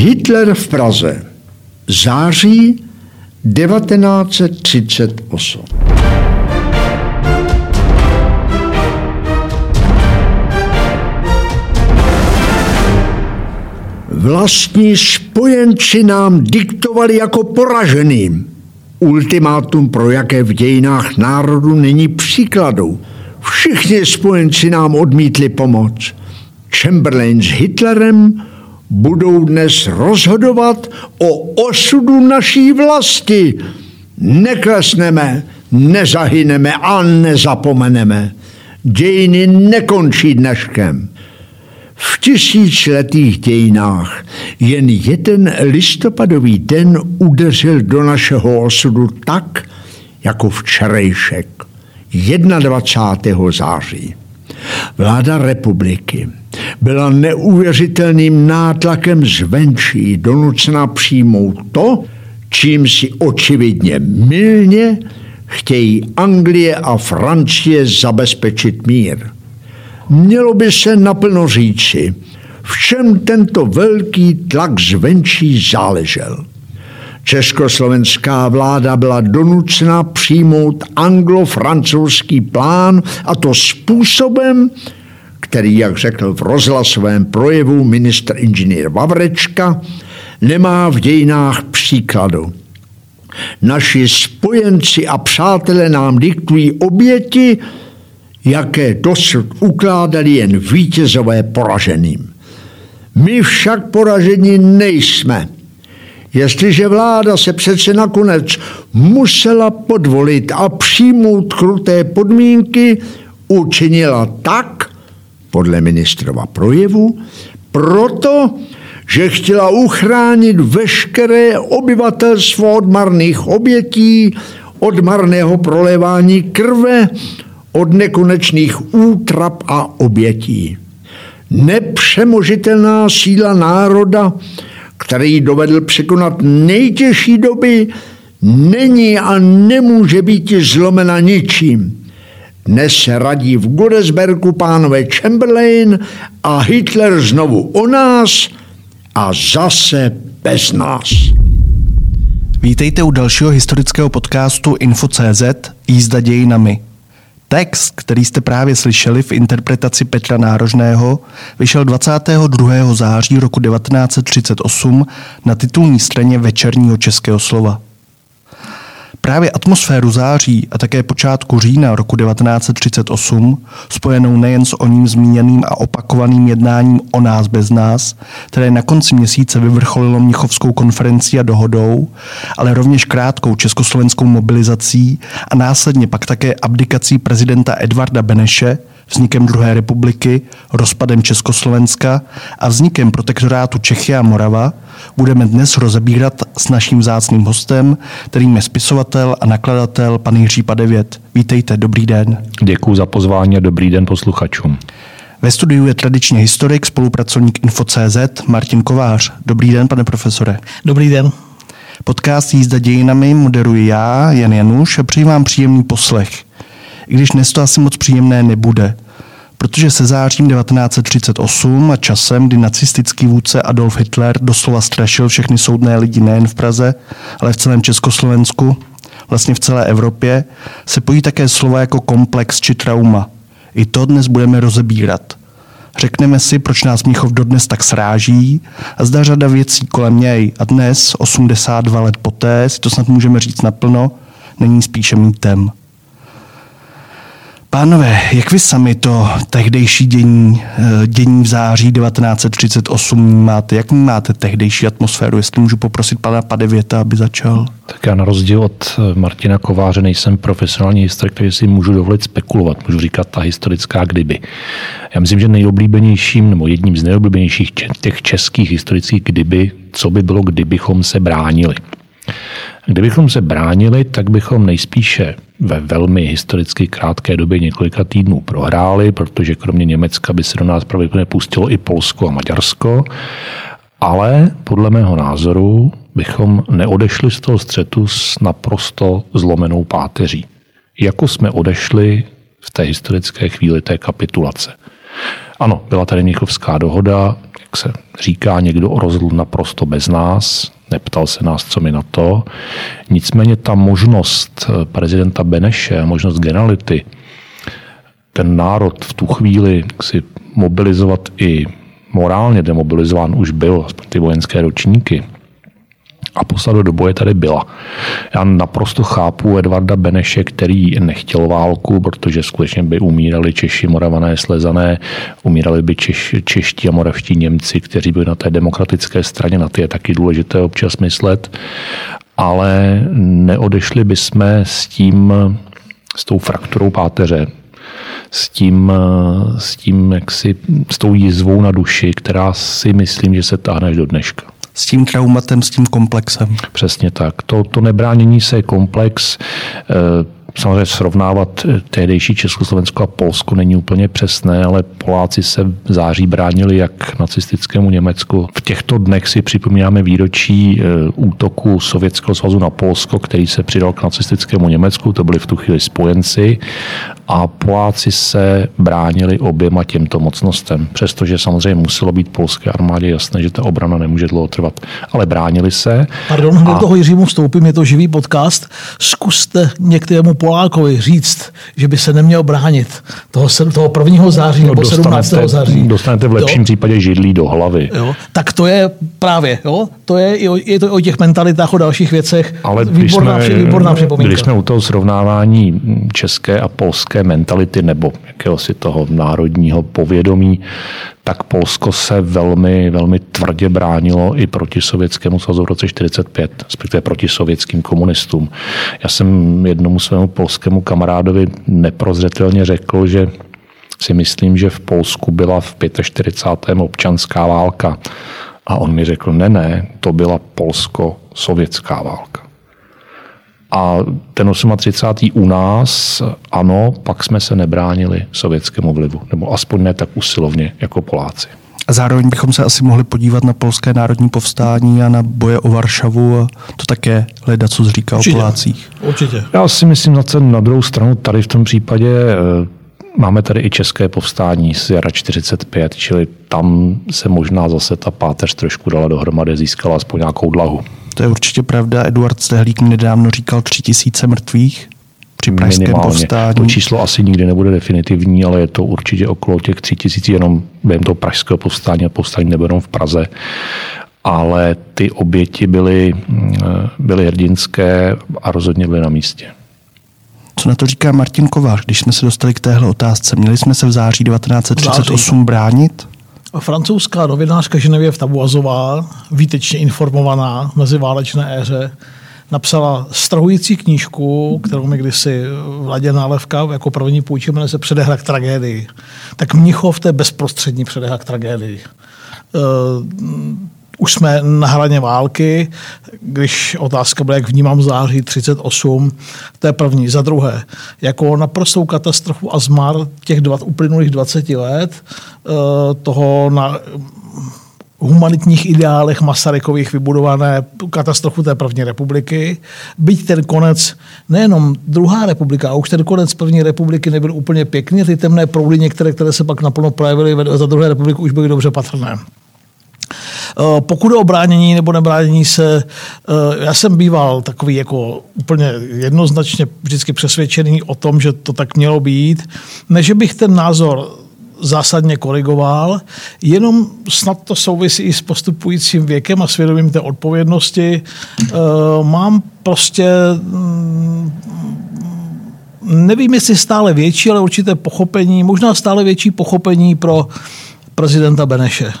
Hitler v Praze. Září 1938. Vlastní spojenci nám diktovali jako poraženým. Ultimátum, pro jaké v dějinách národu není příkladu. Všichni spojenci nám odmítli pomoc. Chamberlain s Hitlerem budou dnes rozhodovat o osudu naší vlasti. Neklesneme, nezahyneme a nezapomeneme. Dějiny nekončí dneškem. V tisíciletých dějinách jen jeden listopadový den udeřil do našeho osudu tak, jako včerejšek, 21. září. Vláda republiky byla neuvěřitelným nátlakem zvenčí donucena přijmout to, čím si očividně milně chtějí Anglie a Francie zabezpečit mír. Mělo by se naplno říci, v čem tento velký tlak zvenčí záležel. Československá vláda byla donucena přijmout anglo-francouzský plán a to způsobem, který, jak řekl v rozhlasovém projevu ministr inženýr Vavrečka, nemá v dějinách příkladu. Naši spojenci a přátelé nám diktují oběti, jaké dosud ukládali jen vítězové poraženým. My však poraženi nejsme. Jestliže vláda se přece nakonec musela podvolit a přijmout kruté podmínky, učinila tak, podle ministrova projevu, proto, že chtěla uchránit veškeré obyvatelstvo od marných obětí, od marného prolévání krve, od nekonečných útrap a obětí. Nepřemožitelná síla národa, který dovedl překonat nejtěžší doby, není a nemůže být zlomena ničím. Dnes radí v Godesbergu pánové Chamberlain a Hitler znovu o nás a zase bez nás. Vítejte u dalšího historického podcastu Info.cz Jízda dějinami. Text, který jste právě slyšeli v interpretaci Petra Nárožného, vyšel 22. září roku 1938 na titulní straně večerního českého slova. Právě atmosféru září a také počátku října roku 1938, spojenou nejen s o ním zmíněným a opakovaným jednáním o nás bez nás, které na konci měsíce vyvrcholilo Mnichovskou konferencí a dohodou, ale rovněž krátkou československou mobilizací a následně pak také abdikací prezidenta Edvarda Beneše, vznikem druhé republiky, rozpadem Československa a vznikem protektorátu Čechy a Morava, budeme dnes rozebírat s naším zácným hostem, kterým je spisovatel a nakladatel pan Jiří Padevět. Vítejte, dobrý den. Děkuji za pozvání a dobrý den posluchačům. Ve studiu je tradičně historik, spolupracovník Info.cz Martin Kovář. Dobrý den, pane profesore. Dobrý den. Podcast Jízda dějinami moderuji já, Jan Januš, a přeji vám příjemný poslech. I když dnes to asi moc příjemné nebude – protože se zářím 1938 a časem, kdy nacistický vůdce Adolf Hitler doslova strašil všechny soudné lidi nejen v Praze, ale v celém Československu, vlastně v celé Evropě, se pojí také slova jako komplex či trauma. I to dnes budeme rozebírat. Řekneme si, proč nás Mnichov dodnes tak sráží a zda řada věcí kolem něj a dnes, 82 let poté, si to snad můžeme říct naplno, není spíše mýtem. Pánové, jak vy sami to tehdejší dění, eh, dění v září 1938 máte? Jak máte tehdejší atmosféru? Jestli můžu poprosit pana Padevěta, aby začal. Tak já na rozdíl od eh, Martina Kováře nejsem profesionální historik, takže si můžu dovolit spekulovat. Můžu říkat ta historická kdyby. Já myslím, že nejoblíbenějším, nebo jedním z nejoblíbenějších těch českých historických kdyby, co by bylo, kdybychom se bránili. Kdybychom se bránili, tak bychom nejspíše ve velmi historicky krátké době několika týdnů prohráli, protože kromě Německa by se do nás pravděpodobně pustilo i Polsko a Maďarsko. Ale podle mého názoru bychom neodešli z toho střetu s naprosto zlomenou páteří. Jako jsme odešli v té historické chvíli té kapitulace. Ano, byla tady Mnichovská dohoda, jak se říká, někdo rozhodl naprosto bez nás, neptal se nás, co mi na to. Nicméně ta možnost prezidenta Beneše, možnost generality, ten národ v tu chvíli si mobilizovat i morálně demobilizován už byl, aspoň ty vojenské ročníky, a poslat do boje tady byla. Já naprosto chápu Edvarda Beneše, který nechtěl válku, protože skutečně by umírali Češi, Moravané, Slezané, umírali by Češ, čeští a moravští Němci, kteří byli na té demokratické straně, na ty je taky důležité občas myslet, ale neodešli bychom s tím, s tou frakturou páteře, s tím, s tím jaksi, s tou jizvou na duši, která si myslím, že se táhne až do dneška s tím traumatem, s tím komplexem. Přesně tak. To, to nebránění se je komplex. E, samozřejmě srovnávat eh, tehdejší Československo a Polsko není úplně přesné, ale Poláci se v září bránili jak nacistickému Německu. V těchto dnech si připomínáme výročí eh, útoku Sovětského svazu na Polsko, který se přidal k nacistickému Německu, to byli v tu chvíli spojenci a Poláci se bránili oběma těmto mocnostem, přestože samozřejmě muselo být polské armádě jasné, že ta obrana nemůže dlouho trvat, ale bránili se. Pardon, a... do toho Jiřímu vstoupím, je to živý podcast. Zkuste některému Polákovi říct, že by se neměl bránit toho, toho 1. září no, nebo 17. září. Dostanete v lepším jo? případě židlí do hlavy. Jo? Tak to je právě, jo? to je, je to o těch mentalitách, o dalších věcech. Ale výborná, jsme, výborná připomínka. Když jsme u toho srovnávání české a polské mentality nebo jakéhosi toho národního povědomí, tak Polsko se velmi, velmi tvrdě bránilo i proti Sovětskému svazu v roce 1945, respektive proti sovětským komunistům. Já jsem jednomu svému polskému kamarádovi neprozřetelně řekl, že si myslím, že v Polsku byla v 45. občanská válka. A on mi řekl, ne, ne, to byla polsko-sovětská válka. A ten 38. u nás, ano, pak jsme se nebránili sovětskému vlivu, nebo aspoň ne tak usilovně jako Poláci. A zároveň bychom se asi mohli podívat na polské národní povstání a na boje o Varšavu a to také hleda, co říká Určitě. o Polácích. Určitě. Já si myslím, že na druhou stranu tady v tom případě eh, Máme tady i české povstání z jara 45, čili tam se možná zase ta páteř trošku dala dohromady, získala aspoň nějakou dlahu. To je určitě pravda. Eduard Stehlík nedávno říkal tři tisíce mrtvých při pražském Minimálně. povstání. To číslo asi nikdy nebude definitivní, ale je to určitě okolo těch tři tisíc jenom během toho pražského povstání a povstání nebylo v Praze. Ale ty oběti byly, mm, byly hrdinské a rozhodně byly na místě. Co na to říká Martin Kovář, když jsme se dostali k téhle otázce? Měli jsme se v září 1938 září. bránit? Francouzská novinářka Ženevě Tabuazová, výtečně informovaná v meziválečné éře, napsala strahující knížku, kterou mi kdysi Vladě Nálevka jako první půjčil, jmenuje se Předehra k tragédii. Tak Mnichov to je bezprostřední předehra k tragédii. Už jsme na hraně války, když otázka byla, jak vnímám září 38, to je první. Za druhé, jako naprostou katastrofu a zmar těch dva, uplynulých 20 let eh, toho na humanitních ideálech Masarykových vybudované katastrofu té první republiky. Byť ten konec, nejenom druhá republika, a už ten konec první republiky nebyl úplně pěkný, ty temné proudy některé, které se pak naplno projevily za druhé republiky, už byly dobře patrné. Eh, pokud o bránění nebo nebránění se, eh, já jsem býval takový jako úplně jednoznačně vždycky přesvědčený o tom, že to tak mělo být. Ne, že bych ten názor zásadně korigoval, jenom snad to souvisí i s postupujícím věkem a svědomím té odpovědnosti. Eh, mám prostě mm, nevím, jestli stále větší, ale určité pochopení, možná stále větší pochopení pro prezidenta Beneše.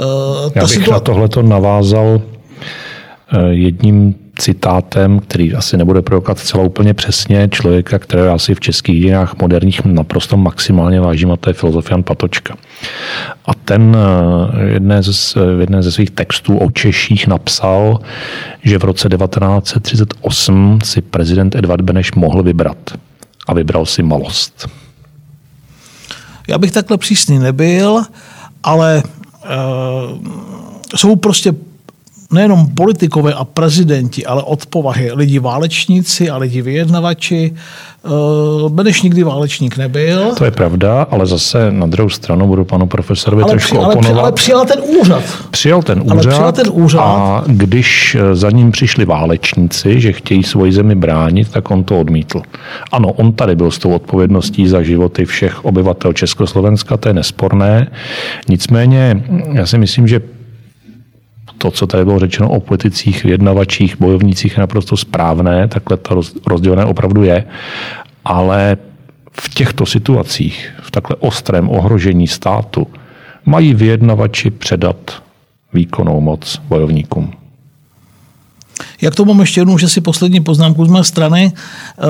Uh, Já bych na tohleto navázal uh, jedním citátem, který asi nebude provokat celá úplně přesně, člověka, kterého já si v českých dějinách moderních naprosto maximálně vážím, a to je filozofian Patočka. A ten eh, jedné z, jedné ze svých textů o Češích napsal, že v roce 1938 si prezident Edvard Beneš mohl vybrat. A vybral si malost. Já bych takhle přísný nebyl, ale Eh, jsou prostě nejenom politikové a prezidenti, ale od povahy lidi válečníci a lidi vyjednavači. Eh, Beneš nikdy válečník nebyl. To je pravda, ale zase na druhou stranu budu panu profesorovi ale trošku při, ale, oponovat. ale přijal ten úřad. Přijal ten úřad, Ale přijal ten úřad. a když eh, za ním přišli válečníci, že chtějí svoji zemi bránit, tak on to odmítl. Ano, on tady byl s tou odpovědností za životy všech obyvatel Československa, to je nesporné. Nicméně já si myslím, že to, co tady bylo řečeno o politicích, vyjednavačích, bojovnících, je naprosto správné, takhle to roz- rozdělené opravdu je, ale v těchto situacích, v takhle ostrém ohrožení státu, mají vyjednavači předat výkonnou moc bojovníkům. Jak to mám ještě jednou, že si poslední poznámku z mé strany. Eh,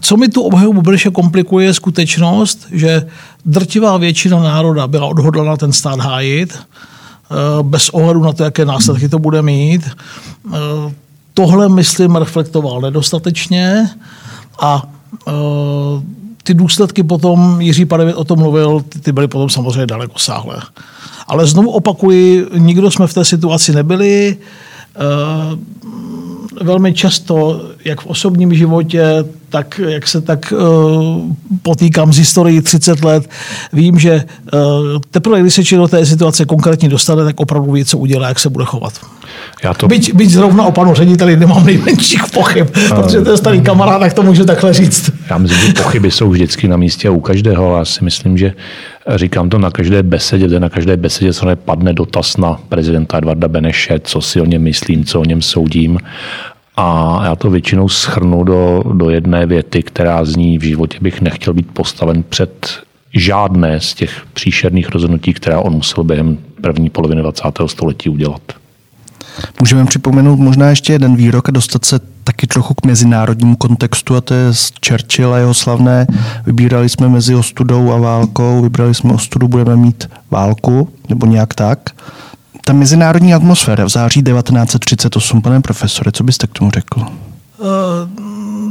Co mi tu obhajobu Beneše komplikuje, je skutečnost, že drtivá většina národa byla odhodlana ten stát hájit, bez ohledu na to, jaké následky to bude mít. Eh, Tohle, myslím, reflektoval nedostatečně a eh, ty důsledky potom, Jiří Padevět o tom mluvil, ty- ty byly potom samozřejmě daleko sáhlé. Ale znovu opakuji, nikdo jsme v té situaci nebyli. Velmi často, jak v osobním životě, tak jak se tak eh, potýkám z historií 30 let, vím, že eh, teprve, když se člověk do té situace konkrétně dostane, tak opravdu ví, co udělá, jak se bude chovat. Já to, Byť, byť zrovna o panu řediteli nemám nejmenších pochyb, protože to je starý kamarád, tak to můžu takhle říct. já myslím, že pochyby jsou vždycky na místě a u každého. Já si myslím, že říkám to na každé besedě, kde na každé besedě se padne dotaz na prezidenta Edvarda Beneše, co si o něm myslím, co o něm soudím. A já to většinou schrnu do, do jedné věty, která zní v životě bych nechtěl být postaven před žádné z těch příšerných rozhodnutí, která on musel během první poloviny 20. století udělat. Můžeme připomenout možná ještě jeden výrok a dostat se taky trochu k mezinárodnímu kontextu a to je z Churchilla jeho slavné. Vybírali jsme mezi ostudou a válkou, vybrali jsme ostudu, budeme mít válku, nebo nějak tak. Ta mezinárodní atmosféra v září 1938, pane profesore, co byste k tomu řekl?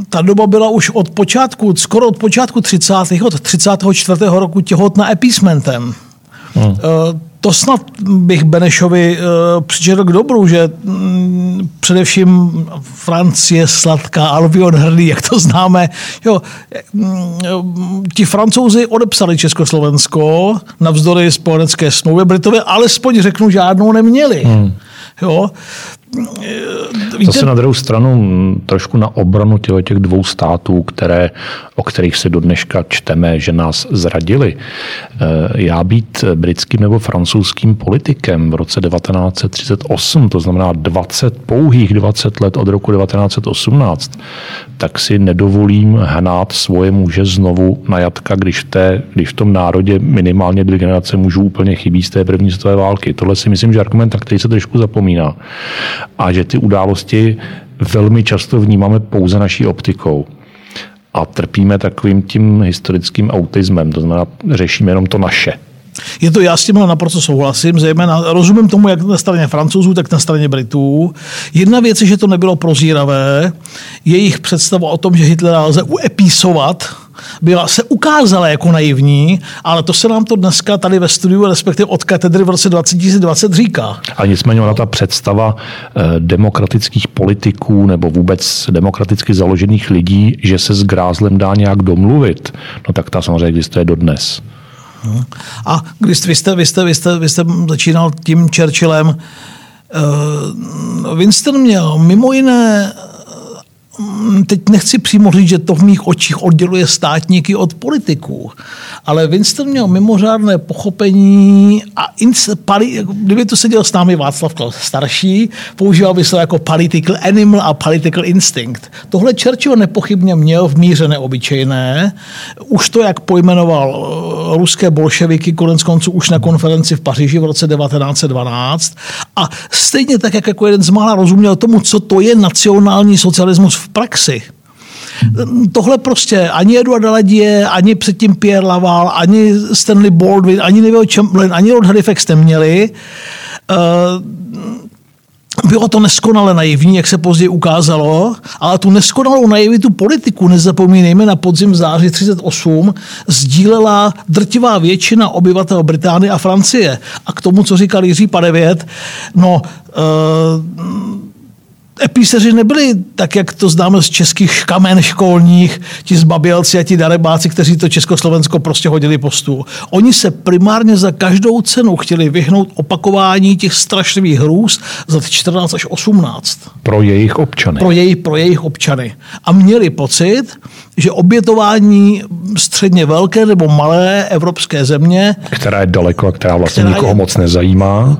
ta doba byla už od počátku, skoro od počátku 30. od 34. roku těhotná epísmentem. Hmm. To snad bych Benešovi uh, přičetl k dobru, že mm, především Francie sladká, Albion hrdý, jak to známe. Jo, mm, ti francouzi odepsali Československo navzdory spojenecké smlouvě. Britové alespoň řeknu, žádnou neměli. Hmm. Jo. Zase na druhou stranu trošku na obranu těch, těch dvou států, které, o kterých se do dneška čteme, že nás zradili. E, Já být britským nebo francouzským politikem v roce 1938, to znamená 20, pouhých 20 let od roku 1918, tak si nedovolím hnát svoje muže znovu na jatka, když v, té, když v tom národě minimálně dvě generace mužů úplně chybí z té první světové války. Tohle si myslím, že argument, který se trošku zapomíná. A že ty události velmi často vnímáme pouze naší optikou. A trpíme takovým tím historickým autismem, to znamená, řešíme jenom to naše. Je to, já s tím naprosto souhlasím, zejména rozumím tomu, jak na straně francouzů, tak na straně Britů. Jedna věc je, že to nebylo prozíravé. Jejich představa o tom, že Hitlera lze uepísovat, byla, se ukázala jako naivní, ale to se nám to dneska tady ve studiu, respektive od katedry v roce 2020 říká. A nicméně ona ta představa eh, demokratických politiků nebo vůbec demokraticky založených lidí, že se s grázlem dá nějak domluvit, no tak ta samozřejmě existuje dodnes. A když vy jste, vy jste, vy jste, vy jste začínal tím Churchillem, uh, Winston měl mimo jiné teď nechci přímo říct, že to v mých očích odděluje státníky od politiků, ale Winston měl mimořádné pochopení a pali, kdyby to seděl s námi Václav Klaus starší, používal by se jako political animal a political instinct. Tohle Churchill nepochybně měl v míře neobyčejné. Už to, jak pojmenoval eh, ruské bolševiky, konec konců už na konferenci v Paříži v roce 1912 a stejně tak, jak jako jeden z mála rozuměl tomu, co to je nacionální socialismus v praxi. Tohle prostě ani Eduard Daladier, ani předtím Pierre Laval, ani Stanley Baldwin, ani Neville Chamberlain, ani Lord Halifax neměli. Uh, bylo to neskonale naivní, jak se později ukázalo, ale tu neskonalou naivitu politiku, nezapomínejme, na podzim září 38 sdílela drtivá většina obyvatel Británie a Francie. A k tomu, co říkal Jiří Padevět, no, uh, epíseři nebyli tak, jak to známe z českých škamen školních, ti zbabělci a ti darebáci, kteří to Československo prostě hodili po stůl. Oni se primárně za každou cenu chtěli vyhnout opakování těch strašlivých hrůz za 14 až 18. Pro jejich občany. Pro, jej, pro jejich občany. A měli pocit, že obětování středně velké nebo malé evropské země, která je daleko a která vlastně která nikoho je, moc nezajímá,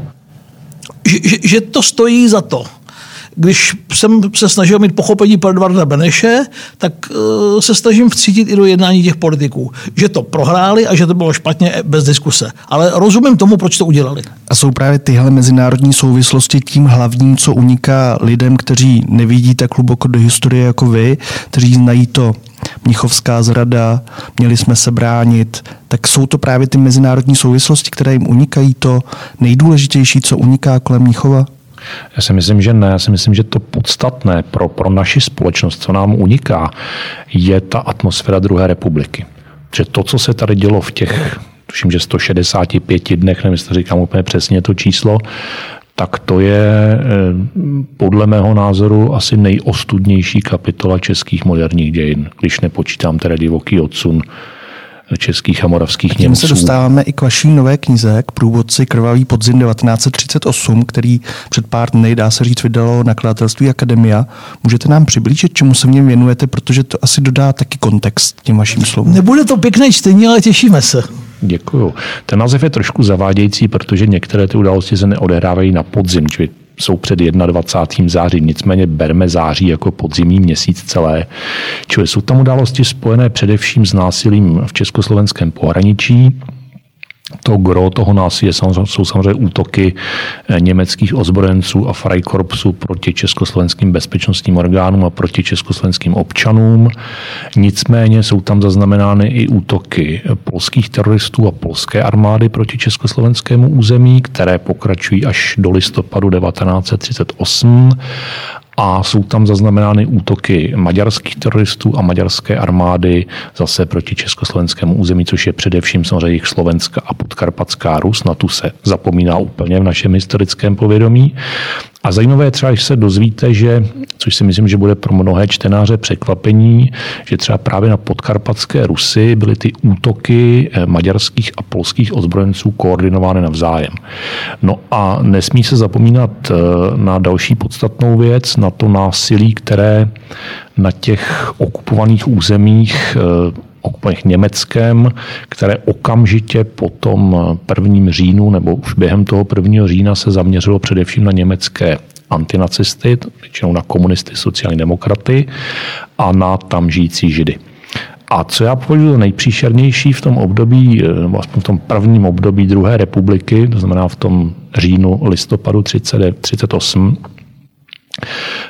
že, že, že to stojí za to když jsem se snažil mít pochopení pro Edvarda Beneše, tak uh, se snažím vcítit i do jednání těch politiků. Že to prohráli a že to bylo špatně bez diskuse. Ale rozumím tomu, proč to udělali. A jsou právě tyhle mezinárodní souvislosti tím hlavním, co uniká lidem, kteří nevidí tak hluboko do historie jako vy, kteří znají to Mnichovská zrada, měli jsme se bránit, tak jsou to právě ty mezinárodní souvislosti, které jim unikají to nejdůležitější, co uniká kolem Mnichova? Já si myslím, že ne. Já si myslím, že to podstatné pro, pro naši společnost, co nám uniká, je ta atmosféra druhé republiky. Že to, co se tady dělo v těch, tuším, že 165 dnech, nevím, jestli říkám úplně přesně to číslo, tak to je eh, podle mého názoru asi nejostudnější kapitola českých moderních dějin, když nepočítám teda divoký odsun českých a moravských a tím Němců. se dostáváme i k vaší nové knize, k průvodci Krvavý podzim 1938, který před pár dny, dá se říct, vydalo nakladatelství Akademia. Můžete nám přiblížit, čemu se v něm věnujete, protože to asi dodá taky kontext těm vašim slovům. Nebude to pěkné čtení, ale těšíme se. Děkuju. Ten název je trošku zavádějící, protože některé ty události se neodehrávají na podzim, čili jsou před 21. září, nicméně berme září jako podzimní měsíc celé. Čili jsou tam události spojené především s násilím v československém pohraničí, to gro toho násilí jsou samozřejmě útoky eh, německých ozbrojenců a Freikorpsu proti československým bezpečnostním orgánům a proti československým občanům. Nicméně jsou tam zaznamenány i útoky polských teroristů a polské armády proti československému území, které pokračují až do listopadu 1938 a jsou tam zaznamenány útoky maďarských teroristů a maďarské armády zase proti československému území, což je především samozřejmě jejich Slovenská a podkarpatská Rus. Na tu se zapomíná úplně v našem historickém povědomí. A zajímavé je třeba, že se dozvíte, že, což si myslím, že bude pro mnohé čtenáře překvapení, že třeba právě na podkarpatské Rusy byly ty útoky eh, maďarských a polských ozbrojenců koordinovány navzájem. No a nesmí se zapomínat eh, na další podstatnou věc, na to násilí, které na těch okupovaných územích eh, okupovaných Německem, které okamžitě po tom prvním říjnu nebo už během toho prvního října se zaměřilo především na německé antinacisty, většinou na komunisty, sociální demokraty a na tam žijící židy. A co já považuji za nejpříšernější v tom období, nebo aspoň v tom prvním období druhé republiky, to znamená v tom říjnu, listopadu 1938,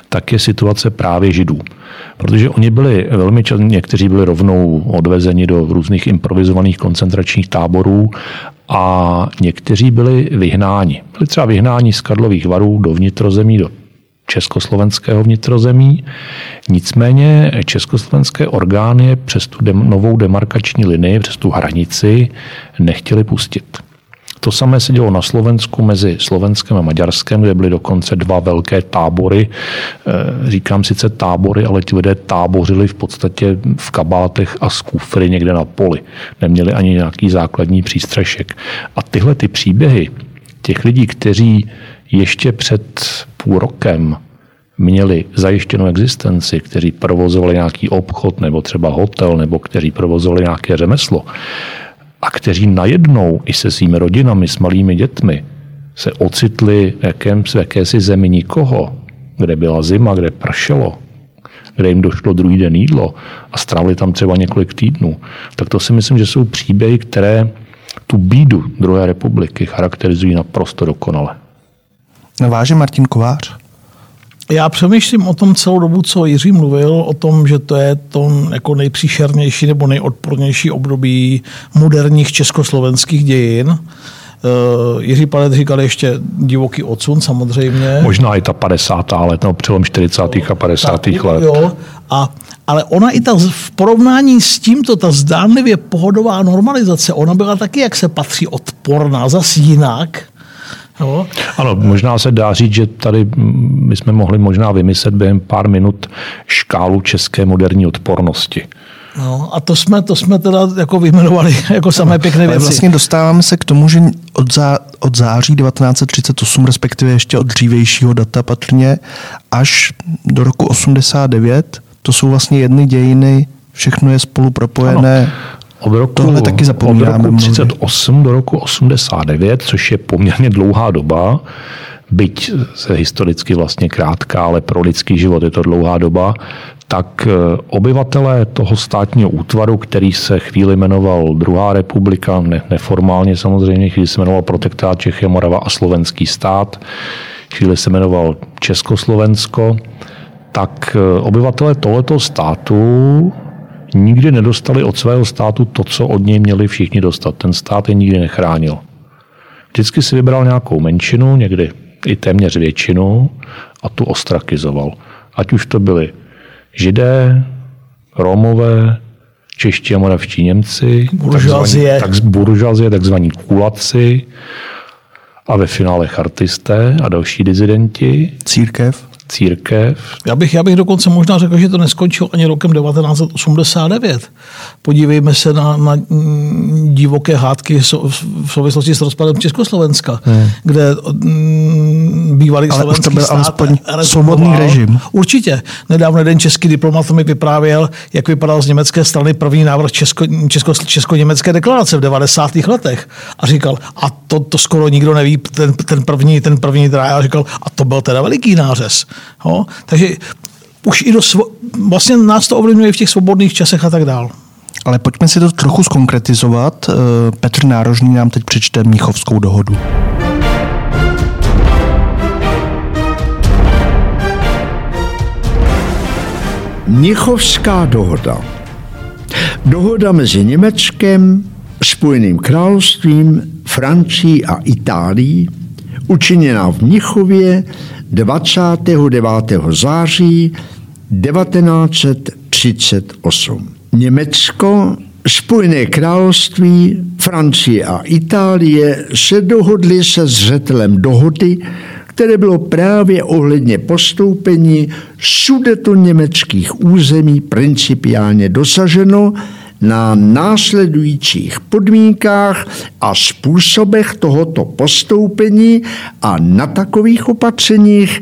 tak je situace právě židů. Protože oni byli velmi často, někteří byli rovnou odvezeni do různých improvizovaných koncentračních táborů a někteří byli vyhnáni. Byli třeba vyhnáni z Karlových varů do vnitrozemí, do československého vnitrozemí. Nicméně československé orgány přes tu dem, novou demarkační linii, přes tu hranici nechtěli pustit. To samé se dělo na Slovensku mezi Slovenskem a Maďarskem, kde byly dokonce dva velké tábory. E, říkám sice tábory, ale ti lidé tábořili v podstatě v kabátech a z kufry někde na poli. Neměli ani nějaký základní přístřešek. A tyhle ty příběhy těch lidí, kteří ještě před půl rokem měli zajištěnou existenci, kteří provozovali nějaký obchod nebo třeba hotel, nebo kteří provozovali nějaké řemeslo, a kteří najednou i se svými rodinami, s malými dětmi, se ocitli v, jakém, v jakési zemi nikoho, kde byla zima, kde pršelo, kde jim došlo druhý den jídlo a strávili tam třeba několik týdnů, tak to si myslím, že jsou příběhy, které tu bídu druhé republiky charakterizují naprosto dokonale. Váže Martin Kovář? Já přemýšlím o tom celou dobu, co Jiří mluvil, o tom, že to je to jako nejpříšernější nebo nejodpornější období moderních československých dějin, Jiří Palet říkal ještě divoký odsun samozřejmě. Možná i ta 50. let, no přelom 40. a 50. Tak, let. Jo, a, ale ona i ta v porovnání s tímto, ta zdánlivě pohodová normalizace, ona byla taky, jak se patří, odporná, zas jinak. No. Ano, možná se dá říct, že tady bychom mohli možná vymyslet během pár minut škálu české moderní odpornosti. No, a to jsme, to jsme teda jako vyjmenovali jako samé pěkné věci. Vlastně dostáváme se k tomu, že od, zá, od září 1938, respektive ještě od dřívějšího data patrně, až do roku 89, to jsou vlastně jedny dějiny, všechno je spolu propojené. Ano. Od roku, Tohle taky. Od roku 38 do roku 89, což je poměrně dlouhá doba, byť se historicky vlastně krátká, ale pro lidský život je to dlouhá doba, tak eh, obyvatelé toho státního útvaru, který se chvíli jmenoval Druhá republika, ne, neformálně samozřejmě, chvíli se jmenoval Protektát Čechy, Morava a Slovenský stát, chvíli se jmenoval Československo, tak eh, obyvatelé tohoto státu nikdy nedostali od svého státu to, co od něj měli všichni dostat. Ten stát je nikdy nechránil. Vždycky si vybral nějakou menšinu, někdy i téměř většinu a tu ostrakizoval. Ať už to byli židé, Romové, čeští a moravští Němci, buržuazie, tak, buržuazie, takzvaní kulaci a ve finále chartisté a další dizidenti. Církev církev. Já bych, já bych dokonce možná řekl, že to neskončilo ani rokem 1989. Podívejme se na, na mm, divoké hádky v souvislosti s rozpadem Československa, hmm. kde mm, bývalý Ale slovenský to byl stát svobodný režim. Určitě. Nedávno jeden český diplomat mi vyprávěl, jak vypadal z německé strany první návrh Česko, Česko, Česko-německé deklarace v 90. letech. A říkal, a to, to skoro nikdo neví, ten, ten první, ten první dráj. A říkal, a to byl teda veliký nářez. Jo? Takže už i do svo- vlastně nás to ovlivňuje v těch svobodných časech a tak dál. Ale pojďme si to trochu zkonkretizovat. Eh, Petr Nárožný nám teď přečte Mnichovskou dohodu. Mnichovská dohoda. Dohoda mezi Německem, Spojeným královstvím, Francií a Itálií, učiněná v Mnichově 29. září 1938. Německo, Spojené království, Francie a Itálie se dohodly se zřetelem dohody, které bylo právě ohledně postoupení sudeto německých území principiálně dosaženo na následujících podmínkách a způsobech tohoto postoupení a na takových opatřeních,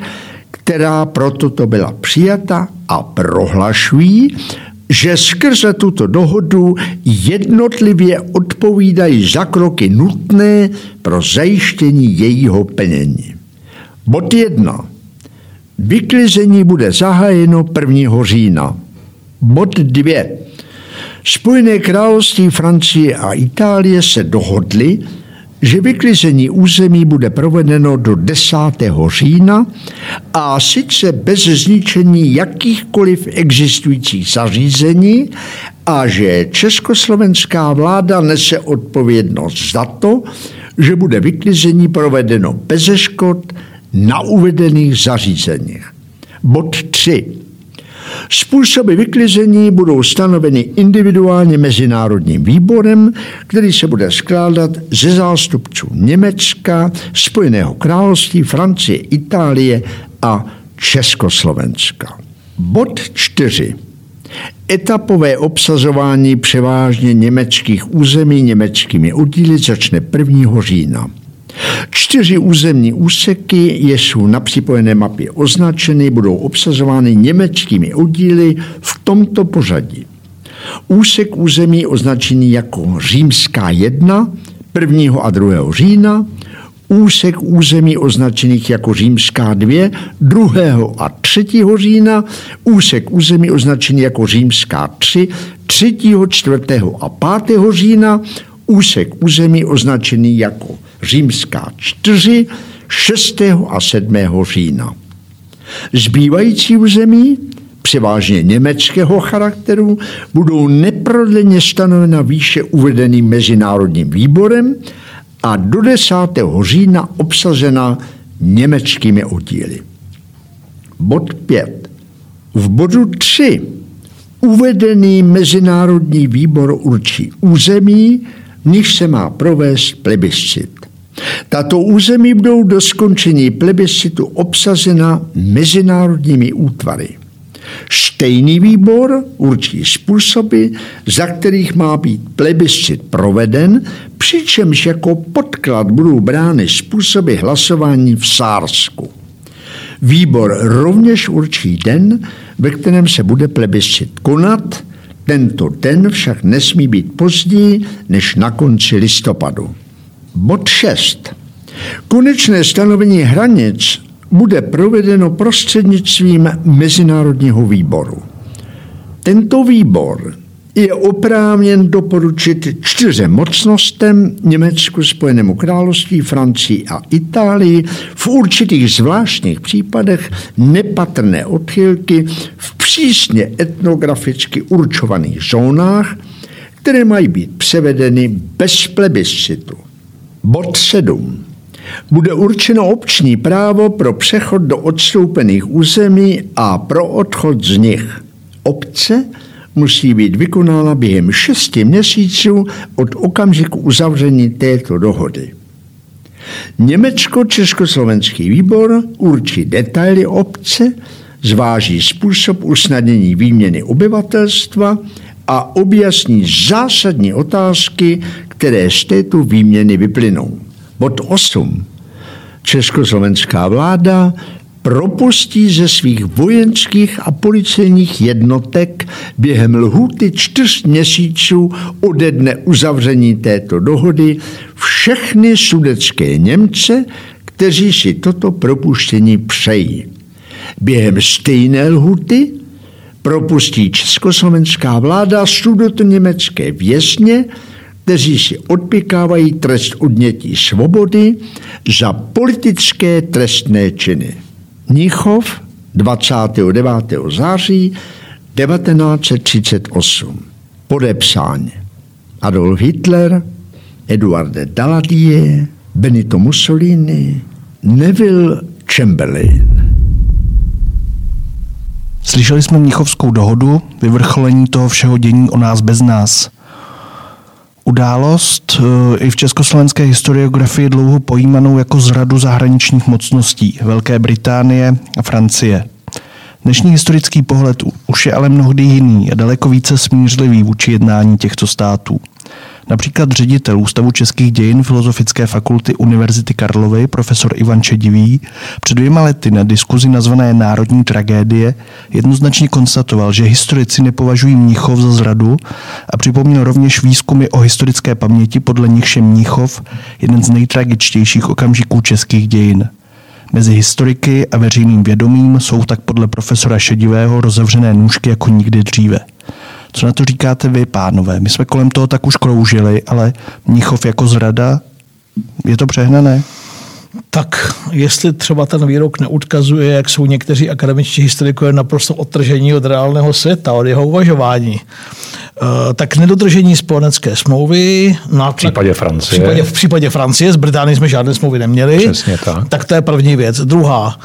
která proto to byla přijata a prohlašují, že skrze tuto dohodu jednotlivě odpovídají za kroky nutné pro zajištění jejího plnění. Bod 1. Vyklizení bude zahájeno 1. října. Bod 2. Spojené království Francie a Itálie se dohodly, že vyklizení území bude provedeno do 10. října a sice bez zničení jakýchkoliv existujících zařízení a že československá vláda nese odpovědnost za to, že bude vyklizení provedeno bez škod na uvedených zařízeních. Bod 3. Způsoby vyklizení budou stanoveny individuálně mezinárodním výborem, který se bude skládat ze zástupců Německa, Spojeného království, Francie, Itálie a Československa. Bod 4. Etapové obsazování převážně německých území německými oddíly začne 1. října. Čtyři územní úseky, jež jsou na připojené mapě označeny, budou obsazovány německými oddíly v tomto pořadí. Úsek území označený jako Římská 1 1. a 2. října, úsek území označených jako Římská 2 2. a 3. října, úsek území označený jako Římská 3 3., 4. a 5. října, úsek území označený jako římská 4 6. a 7. října. Zbývající území, převážně německého charakteru, budou neprodleně stanovena výše uvedeným mezinárodním výborem a do 10. října obsazena německými oddíly. Bod 5. V bodu 3 uvedený Mezinárodní výbor určí území, v se má provést plebiscit. Tato území budou do skončení plebiscitu obsazena mezinárodními útvary. Stejný výbor určí způsoby, za kterých má být plebiscit proveden, přičemž jako podklad budou brány způsoby hlasování v Sársku. Výbor rovněž určí den, ve kterém se bude plebiscit konat, tento den však nesmí být později než na konci listopadu. Bod 6. Konečné stanovení hranic bude provedeno prostřednictvím Mezinárodního výboru. Tento výbor je oprávněn doporučit čtyřem mocnostem Německu, Spojenému království, Francii a Itálii v určitých zvláštních případech nepatrné odchylky v přísně etnograficky určovaných zónách, které mají být převedeny bez plebiscitu. Bod 7. Bude určeno obční právo pro přechod do odstoupených území a pro odchod z nich. Obce musí být vykonána během šesti měsíců od okamžiku uzavření této dohody. Německo-Československý výbor určí detaily obce, zváží způsob usnadnění výměny obyvatelstva a objasní zásadní otázky, které z této výměny vyplynou. Bod 8. Československá vláda propustí ze svých vojenských a policejních jednotek během lhuty čtyř měsíců ode dne uzavření této dohody všechny sudecké Němce, kteří si toto propuštění přejí. Během stejné lhuty propustí československá vláda německé vězně, kteří si odpikávají trest odnětí svobody za politické trestné činy. Mnichov 29. září 1938. Podepsání Adolf Hitler, Eduarde Daladier, Benito Mussolini, Neville Chamberlain. Slyšeli jsme Mnichovskou dohodu, vyvrcholení toho všeho dění o nás bez nás. Událost eh, i v československé historiografii dlouho pojímanou jako zradu zahraničních mocností Velké Británie a Francie. Dnešní historický pohled už je ale mnohdy jiný a daleko více smířlivý vůči jednání těchto států. Například ředitel Ústavu českých dějin Filozofické fakulty Univerzity Karlovy, profesor Ivan Čedivý, před dvěma lety na diskuzi nazvané Národní tragédie jednoznačně konstatoval, že historici nepovažují Mnichov za zradu a připomněl rovněž výzkumy o historické paměti, podle nichž je Mnichov jeden z nejtragičtějších okamžiků českých dějin. Mezi historiky a veřejným vědomím jsou tak podle profesora Šedivého rozevřené nůžky jako nikdy dříve. Co na to říkáte vy, pánové? My jsme kolem toho tak už kroužili, ale Mnichov jako zrada, je to přehnané? Tak jestli třeba ten výrok neodkazuje, jak jsou někteří akademičtí historikové naprosto odtržení od reálného světa, od jeho uvažování, tak nedodržení spojenecké smlouvy, nátlak, v případě Francie. V případě, v případě Francie, z Británie jsme žádné smlouvy neměli. Přesně tak. Tak to je první věc. Druhá,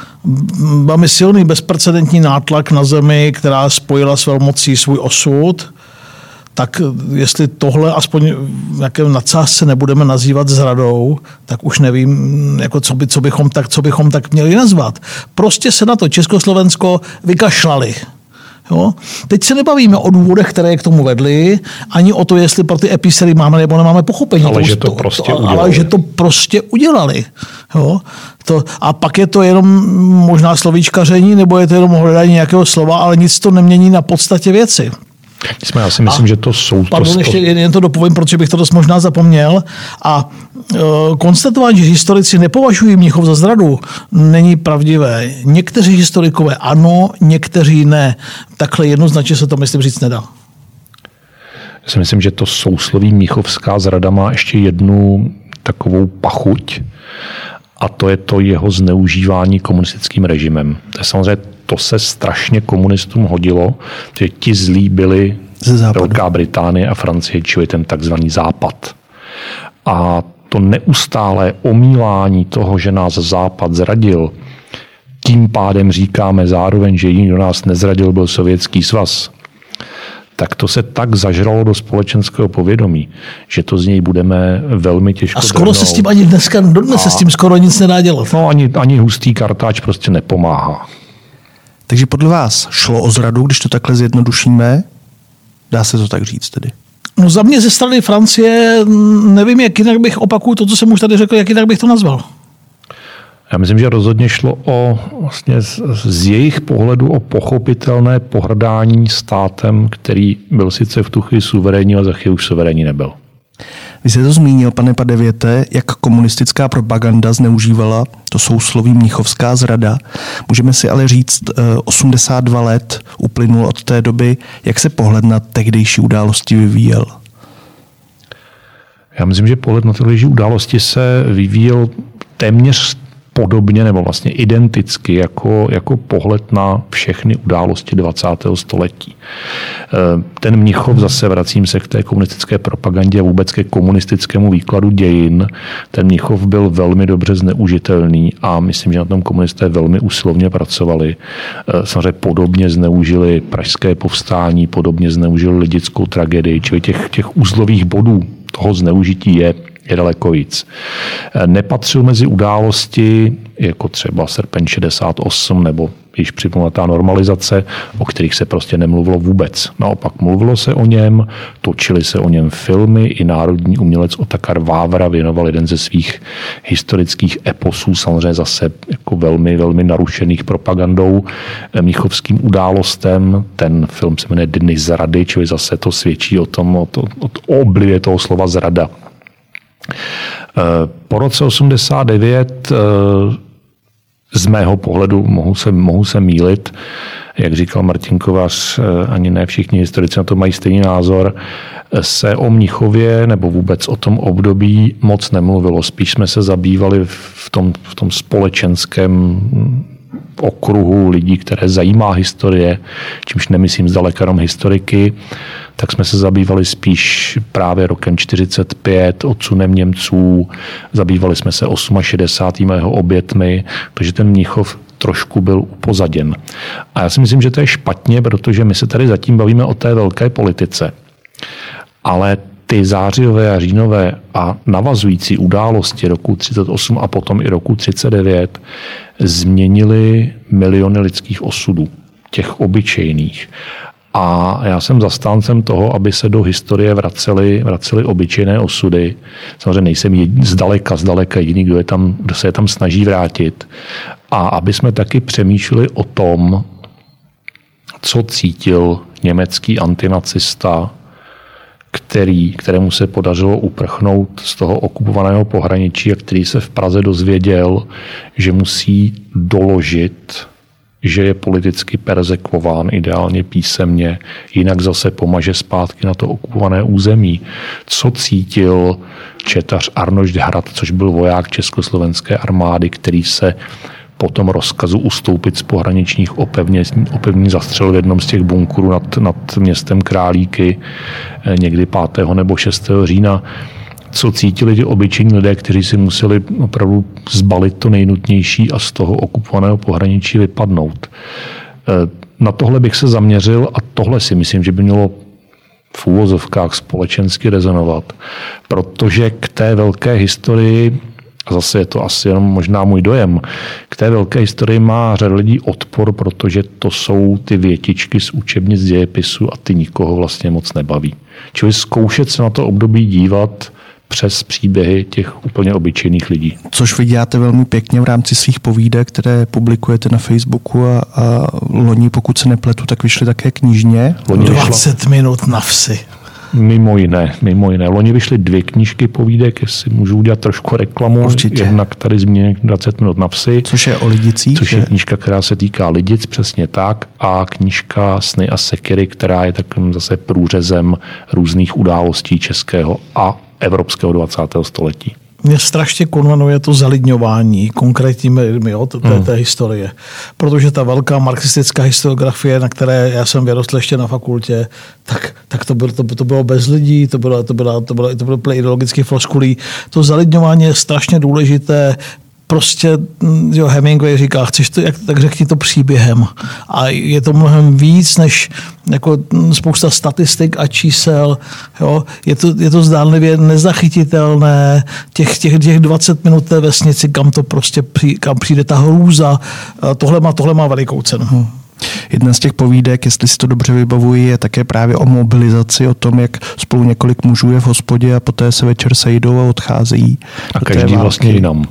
máme silný bezprecedentní nátlak na zemi, která spojila s velmocí svůj osud tak jestli tohle aspoň v nějakém nadsázce nebudeme nazývat zradou, tak už nevím, jako co, by, co, bychom tak, co bychom tak měli nazvat. Prostě se na to Československo vykašlali. Jo? Teď se nebavíme o důvodech, které k tomu vedly, ani o to, jestli pro ty episery máme nebo nemáme pochopení. Ale to, že to prostě to, udělali. Ale že to prostě udělali. Jo? To, a pak je to jenom možná slovíčkaření, nebo je to jenom hledání nějakého slova, ale nic to nemění na podstatě věci. Jsme, já si myslím, a, že to jsou... Pardon, to, ještě jen to dopovím, protože bych to dost možná zapomněl. A e, konstatování, že historici nepovažují Mnichov za zradu, není pravdivé. Někteří historikové ano, někteří ne. Takhle jednoznačně se to, myslím, říct nedá. Já si myslím, že to sousloví Míchovská zrada má ještě jednu takovou pachuť a to je to jeho zneužívání komunistickým režimem. To je samozřejmě to se strašně komunistům hodilo, že ti zlí byli Velká Británie a Francie, čili ten takzvaný západ. A to neustálé omílání toho, že nás Západ zradil, tím pádem říkáme zároveň, že jiný do nás nezradil, byl Sovětský svaz, tak to se tak zažralo do společenského povědomí, že to z něj budeme velmi těžko A skoro drhnout. se s tím ani dneska, dodnes se s tím skoro nic nedá dělat. No ani, ani hustý kartáč prostě nepomáhá. Takže podle vás šlo o zradu, když to takhle zjednodušíme? Dá se to tak říct tedy. No za mě ze strany Francie, mm, nevím, jak jinak bych opakuju to, co jsem už tady řekl, jak jinak bych to nazval. Já myslím, že rozhodně šlo o vlastně z, z jejich pohledu o pochopitelné pohrdání státem, který byl sice v tu chvíli suverénní, ale za chvíli už suverénní nebyl. Vy jste to zmínil, pane Padevěte, jak komunistická propaganda zneužívala to sousloví mnichovská zrada. Můžeme si ale říct, eh, 82 let uplynul od té doby, jak se pohled na tehdejší události vyvíjel. Já myslím, že pohled na tyhle události se vyvíjel téměř podobně nebo vlastně identicky jako, jako pohled na všechny události 20. století. Eh, Ten Mnichov, zase vracím se k té komunistické propagandě a vůbec ke komunistickému výkladu dějin, ten Mnichov byl velmi dobře zneužitelný a myslím, že na tom komunisté velmi usilovně pracovali. Eh, Samozřejmě podobně zneužili pražské povstání, podobně zneužili lidickou tragédii, čili těch, těch uzlových bodů toho zneužití je je daleko víc. Nepatřil mezi události, jako třeba srpen 68 nebo již připomenutá normalizace, o kterých se prostě nemluvilo vůbec. Naopak mluvilo se o něm, točily se o něm filmy, i národní umělec Otakar Vávra věnoval jeden ze svých historických eposů, samozřejmě zase jako velmi, velmi narušených propagandou, mnichovským událostem. Ten film se jmenuje Dny zrady, čili zase to svědčí o tom, o, to, o oblivě toho slova zrada. Po roce 89 z mého pohledu, mohu se, mohu se mílit, jak říkal Martin Kovář, ani ne všichni historici na to mají stejný názor, se o Mnichově nebo vůbec o tom období moc nemluvilo. Spíš jsme se zabývali v tom, v tom společenském okruhu lidí, které zajímá historie, čímž nemyslím zdaleka jenom historiky, tak jsme se zabývali spíš právě rokem 45, odsunem Němců, zabývali jsme se 68. jeho obětmi, takže ten Mnichov trošku byl upozaděn. A já si myslím, že to je špatně, protože my se tady zatím bavíme o té velké politice. Ale ty zářijové a říjnové a navazující události roku 38 a potom i roku 39 změnily miliony lidských osudů, těch obyčejných. A já jsem zastáncem toho, aby se do historie vracely, vracely obyčejné osudy. Samozřejmě nejsem jediný, zdaleka, zdaleka jediný, kdo, je tam, kdo se je tam snaží vrátit. A aby jsme taky přemýšleli o tom, co cítil německý antinacista, který, kterému se podařilo uprchnout z toho okupovaného pohraničí a který se v Praze dozvěděl, že musí doložit že je politicky persekvován, ideálně písemně, jinak zase pomaže zpátky na to okupované území. Co cítil četař Arnošt Hrad, což byl voják československé armády, který se po tom rozkazu ustoupit z pohraničních opevnění, opevnění zastřelil v jednom z těch bunkurů nad, nad městem Králíky někdy 5. nebo 6. října co cítili ty obyčejní lidé, kteří si museli opravdu zbalit to nejnutnější a z toho okupovaného pohraničí vypadnout. Na tohle bych se zaměřil a tohle si myslím, že by mělo v úvozovkách společensky rezonovat, protože k té velké historii, a zase je to asi jenom možná můj dojem, k té velké historii má řada lidí odpor, protože to jsou ty větičky z učebnic dějepisu a ty nikoho vlastně moc nebaví. Čili zkoušet se na to období dívat přes příběhy těch úplně obyčejných lidí. Což vy děláte velmi pěkně v rámci svých povídek, které publikujete na Facebooku a, a loni, pokud se nepletu, tak vyšly také knižně. Loni 20 vyšlo... minut na vsi. Mimo jiné, mimo jiné. Loni vyšly dvě knížky povídek, jestli můžu udělat trošku reklamu. Určitě. Jednak tady zmíněn 20 minut na vsi. Což je o lidicích. Což je knížka, která se týká lidic, přesně tak. A knížka Sny a sekery, která je takovým zase průřezem různých událostí českého a evropského 20. století. Mě strašně konvenuje to zalidňování konkrétními lidmi od té, hmm. té historie. Protože ta velká marxistická historiografie, na které já jsem vyrostl ještě na fakultě, tak, tak to, bylo, to, to bylo bez lidí, to bylo, to bylo, to bylo, to bylo, to bylo ideologické floskulí. To zalidňování je strašně důležité prostě mm, jo, Hemingway říká, chceš to, jak, tak řekni to příběhem. A je to mnohem víc než jako mm, spousta statistik a čísel. Jo. Je, to, je to zdánlivě nezachytitelné, těch, těch, těch 20 minut té vesnici, kam to prostě při, kam přijde ta hrůza. Tohle má, tohle má velikou cenu. Hmm. Jedna z těch povídek, jestli si to dobře vybavuji, je také právě o mobilizaci, o tom, jak spolu několik mužů je v hospodě a poté se večer sejdou a odcházejí. A každý vlastně jinam.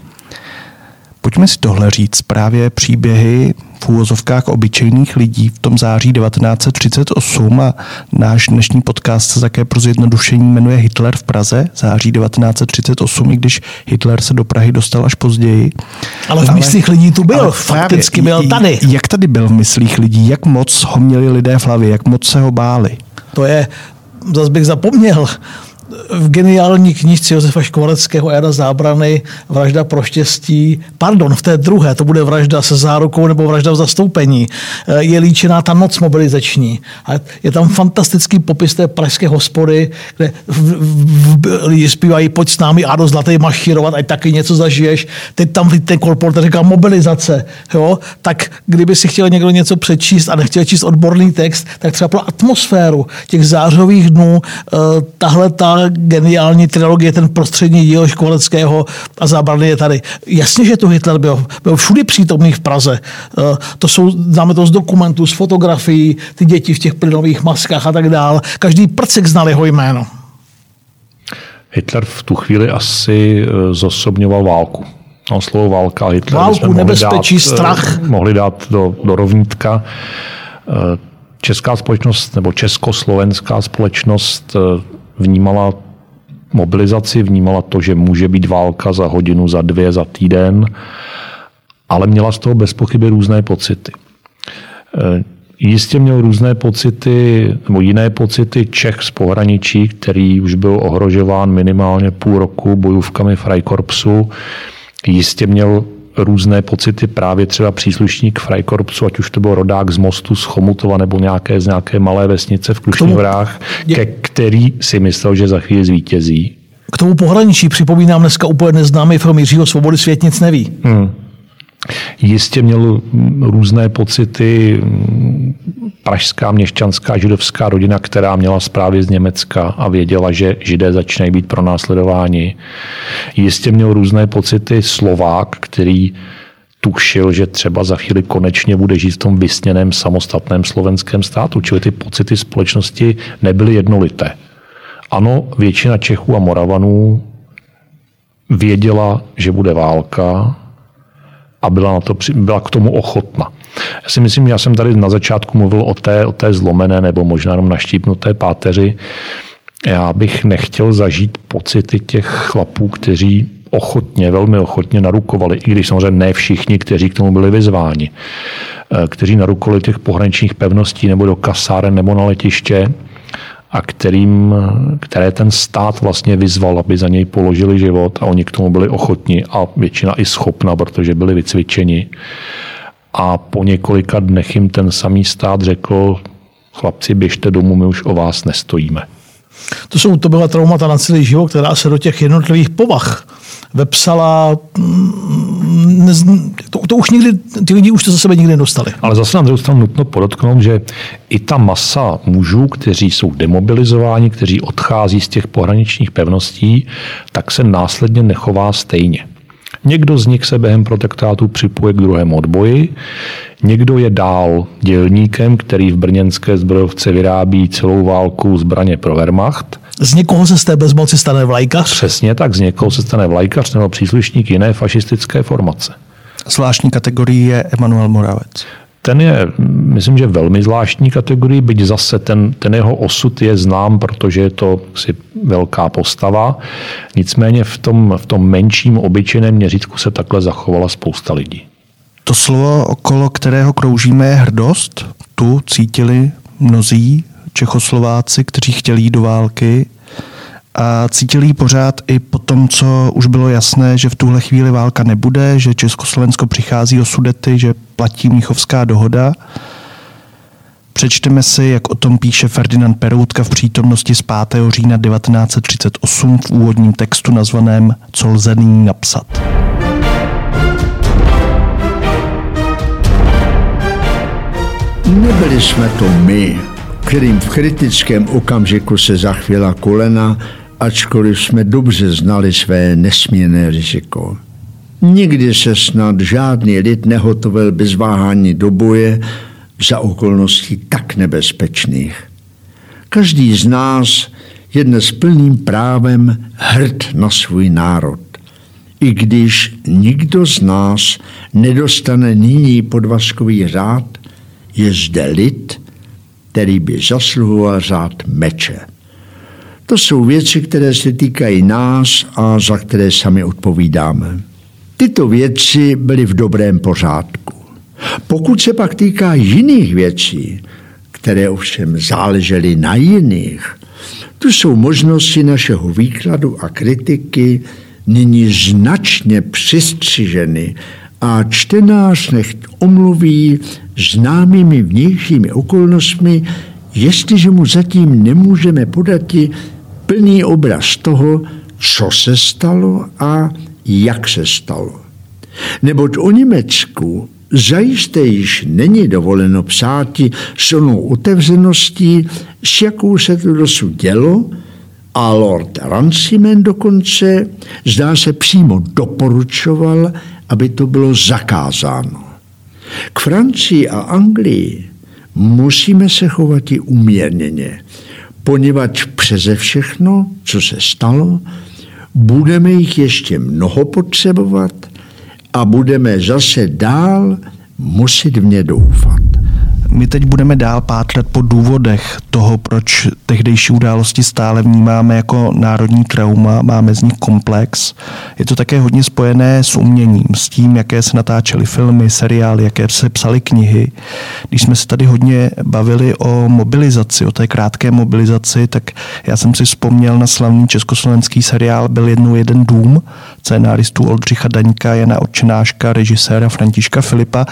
Pojďme si tohle říct. Právě příběhy v úvozovkách obyčejných lidí v tom září 1938 a náš dnešní podcast se také pro zjednodušení jmenuje Hitler v Praze, září 1938, i když Hitler se do Prahy dostal až později. Ale v myslích lidí tu byl, fakticky byl tady. Jak tady byl v myslích lidí? Jak moc ho měli lidé v hlavě? Jak moc se ho báli? To je, zase bych zapomněl, v geniální knižce Josefa Škvaleckého Jana Zábrany Vražda pro štěstí, pardon, v té druhé, to bude vražda se zárukou nebo vražda v zastoupení, eh, je líčená ta noc mobilizační. A je tam fantastický popis té pražské hospody, kde lidi zpívají, pojď s námi Ado Zlatý mašírovat, ať taky něco zažiješ. Teď tam ten kolporter říká mobilizace. Jo? Tak kdyby si chtěl někdo něco přečíst a nechtěl číst odborný text, tak třeba pro atmosféru těch zářových dnů eh, tahle ta geniální trilogie, ten prostřední díl Školeckého a zábrany je tady. Jasně, že tu Hitler byl, byl všude přítomný v Praze. Eh, to jsou, známe to z dokumentů, z fotografií, ty děti v těch plynových maskách a tak dál. Každý prcek znal jeho jméno. Hitler v tu chvíli asi eh, zosobňoval válku. No, slovo válka a Hitler válku, nebezpečí, dát, strach. Mohli dát do, do rovnítka. Eh, česká společnost nebo československá společnost vnímala mobilizaci, vnímala to, že může být válka za hodinu, za dvě, za týden, ale měla z toho bez pochyby různé pocity. E, jistě měl různé pocity, nebo jiné pocity Čech z pohraničí, který už byl ohrožován minimálně půl roku bojůvkami Freikorpsu. Jistě měl různé pocity právě třeba příslušník Freikorpsu, ať už to byl rodák z Mostu, z Chomutova nebo nějaké z nějaké malé vesnice v Krušných horách, ke který si myslel, že za chvíli zvítězí. K tomu pohraničí připomínám dneska úplně neznámý film Jiřího Svobody Svět nic neví. Hmm. Jistě měl různé pocity pražská měšťanská židovská rodina, která měla zprávy z Německa a věděla, že židé začínají být pronásledováni. Jistě měl různé pocity Slovák, který tušil, že třeba za chvíli konečně bude žít v tom vysněném samostatném slovenském státu. Čili ty pocity společnosti nebyly jednolité. Ano, většina Čechů a Moravanů věděla, že bude válka, a byla, na to, byla k tomu ochotna. Já si myslím, já jsem tady na začátku mluvil o té, o té zlomené nebo možná jenom naštípnuté páteři. Já bych nechtěl zažít pocity těch chlapů, kteří ochotně, velmi ochotně narukovali, i když samozřejmě ne všichni, kteří k tomu byli vyzváni, eh, kteří narukovali těch pohraničních pevností nebo do kasáren nebo na letiště, a kterým, které ten stát vlastně vyzval, aby za něj položili život a oni k tomu byli ochotni a většina i schopna, protože byli vycvičeni. A po několika dnech jim ten samý stát řekl, chlapci, běžte domů, my už o vás nestojíme. To, jsou, to byla traumata na celý život, která se do těch jednotlivých povah vepsala, mm, ne, to, to už nikdy, ty lidi už to za sebe nikdy nedostali. Ale zase na druhou stranu nutno podotknout, že i ta masa mužů, kteří jsou demobilizováni, kteří odchází z těch pohraničních pevností, tak se následně nechová stejně. Někdo z nich se během protektátu připoje k druhému odboji, někdo je dál dělníkem, který v brněnské zbrojovce vyrábí celou válku zbraně pro Wehrmacht. Z někoho se z té bezmoci stane vlajkař? Přesně tak, z někoho se stane vlajkař nebo příslušník jiné fašistické formace. Zvláštní kategorii je Emanuel Moravec. Ten je, myslím, že velmi zvláštní kategorii, byť zase ten, ten jeho osud je znám, protože je to si velká postava. Nicméně v tom, v tom menším obyčejném měřítku se takhle zachovala spousta lidí. To slovo, okolo kterého kroužíme, je hrdost. Tu cítili mnozí Čechoslováci, kteří chtěli jít do války. A cítili ji pořád i po tom, co už bylo jasné, že v tuhle chvíli válka nebude, že Československo přichází o sudety, že platí Míchovská dohoda. Přečteme si, jak o tom píše Ferdinand Peroutka v přítomnosti z 5. října 1938 v úvodním textu nazvaném Co lze nyní napsat. Nebyli jsme to my, kterým v kritickém okamžiku se zachvěla kolena, ačkoliv jsme dobře znali své nesmírné riziko. Nikdy se snad žádný lid nehotovil bez váhání do boje za okolností tak nebezpečných. Každý z nás je dnes plným právem hrd na svůj národ. I když nikdo z nás nedostane nyní podvazkový řád, je zde lid, který by zasluhoval řád meče. To jsou věci, které se týkají nás a za které sami odpovídáme. Tyto věci byly v dobrém pořádku. Pokud se pak týká jiných věcí, které ovšem záležely na jiných, tu jsou možnosti našeho výkladu a kritiky nyní značně přistřiženy a čtenář nech omluví známými vnějšími okolnostmi, jestliže mu zatím nemůžeme podat plný obraz toho, co se stalo a jak se stalo. Neboť o Německu zajisté již není dovoleno psáti s onou otevřeností, s jakou se to dosud dělo, a Lord Rancimen dokonce zdá se přímo doporučoval, aby to bylo zakázáno. K Francii a Anglii musíme se chovat i umírněně, poněvadž přeze všechno, co se stalo, budeme jich ještě mnoho potřebovat a budeme zase dál muset v ně doufat. My teď budeme dál pátrat po důvodech toho, proč tehdejší události stále vnímáme jako národní trauma, máme z nich komplex. Je to také hodně spojené s uměním, s tím, jaké se natáčely filmy, seriály, jaké se psaly knihy. Když jsme se tady hodně bavili o mobilizaci, o té krátké mobilizaci, tak já jsem si vzpomněl na slavný československý seriál Byl jednou jeden dům, scénáristů Oldřicha Daňka, Jana Očenáška, režiséra Františka Filipa.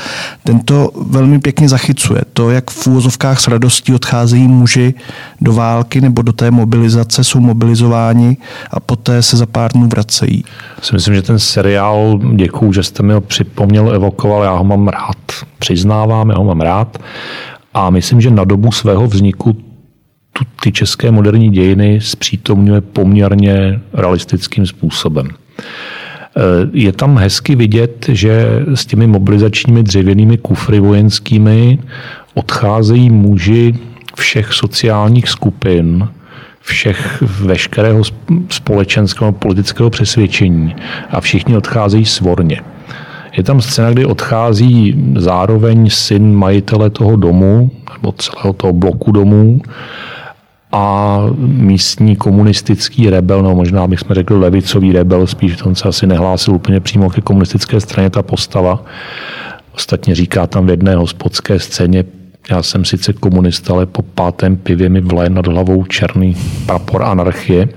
Tento velmi pěkně zachycuje to, jak v úvozovkách s radostí odcházejí muži do války nebo do té mobilizace, jsou mobilizováni a poté se za pár dnů vracejí. Si myslím, že ten seriál, děkuju, že jste mi ho připomněl, evokoval, já ho mám rád. Přiznávám, já ho mám rád. A myslím, že na dobu svého vzniku tu, ty české moderní dějiny zpřítomňuje poměrně realistickým způsobem. Eh, je tam hezky vidět, že s těmi mobilizačními dřevěnými kufry vojenskými odcházejí muži všech sociálních skupin, všech veškerého společenského politického přesvědčení a všichni odcházejí svorně. Je tam scéna, kdy odchází zároveň syn majitele toho domu, nebo celého toho bloku domů, a místní komunistický rebel, no možná bychom řekli levicový rebel, spíš on se asi nehlásil úplně přímo ke komunistické straně ta postava. Ostatně říká tam v jedné hospodské scéně, já jsem sice komunista, ale po pátém pivě mi vle nad hlavou černý prapor anarchie,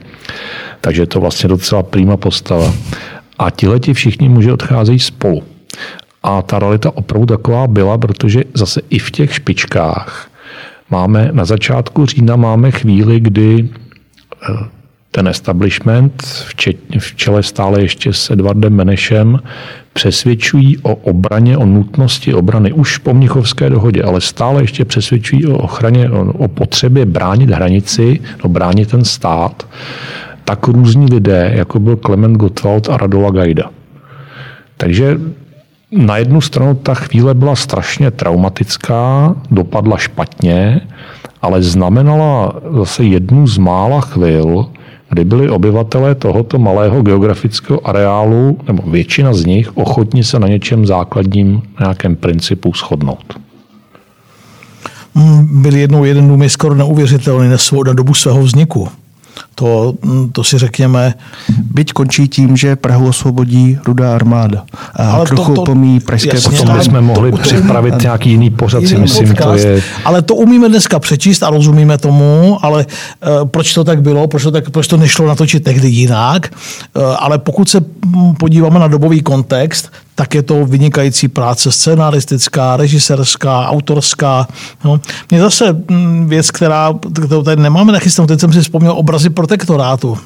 takže je to vlastně docela prýma postava. A tihleti všichni muži odcházejí spolu. A ta realita opravdu taková byla, protože zase i v těch špičkách máme na začátku října máme chvíli, kdy eh, ten establishment, v čele stále ještě s Edvardem Menešem, přesvědčují o obraně, o nutnosti obrany už po Mnichovské dohodě, ale stále ještě přesvědčují o ochraně, o, o potřebě bránit hranici, no bránit ten stát, tak různí lidé, jako byl Klement Gottwald a Radola Gajda. Takže na jednu stranu ta chvíle byla strašně traumatická, dopadla špatně, ale znamenala zase jednu z mála chvil, kdy byli obyvatelé tohoto malého geografického areálu, nebo většina z nich, ochotni se na něčem základním, nějakém principu shodnout. Mm, byl jednou jeden dům je skoro neuvěřitelný na, svou, na dobu svého vzniku. To, to si řekněme. Byť končí tím, že Prahu osvobodí rudá armáda. A ale trochu to, to, opomíjí pražské jasně, Potom bychom mohli to, připravit to, nějaký jiný pořad, si myslím, podcast, to je... Ale to umíme dneska přečíst a rozumíme tomu, ale uh, proč to tak bylo, proč to, tak, proč to nešlo natočit tehdy jinak, uh, ale pokud se podíváme na dobový kontext, tak je to vynikající práce scenaristická, režisérská, autorská. No. Mě zase mm, věc, která, kterou tady nemáme nachystanou, teď jsem si vzpomněl obrazy protektorátu.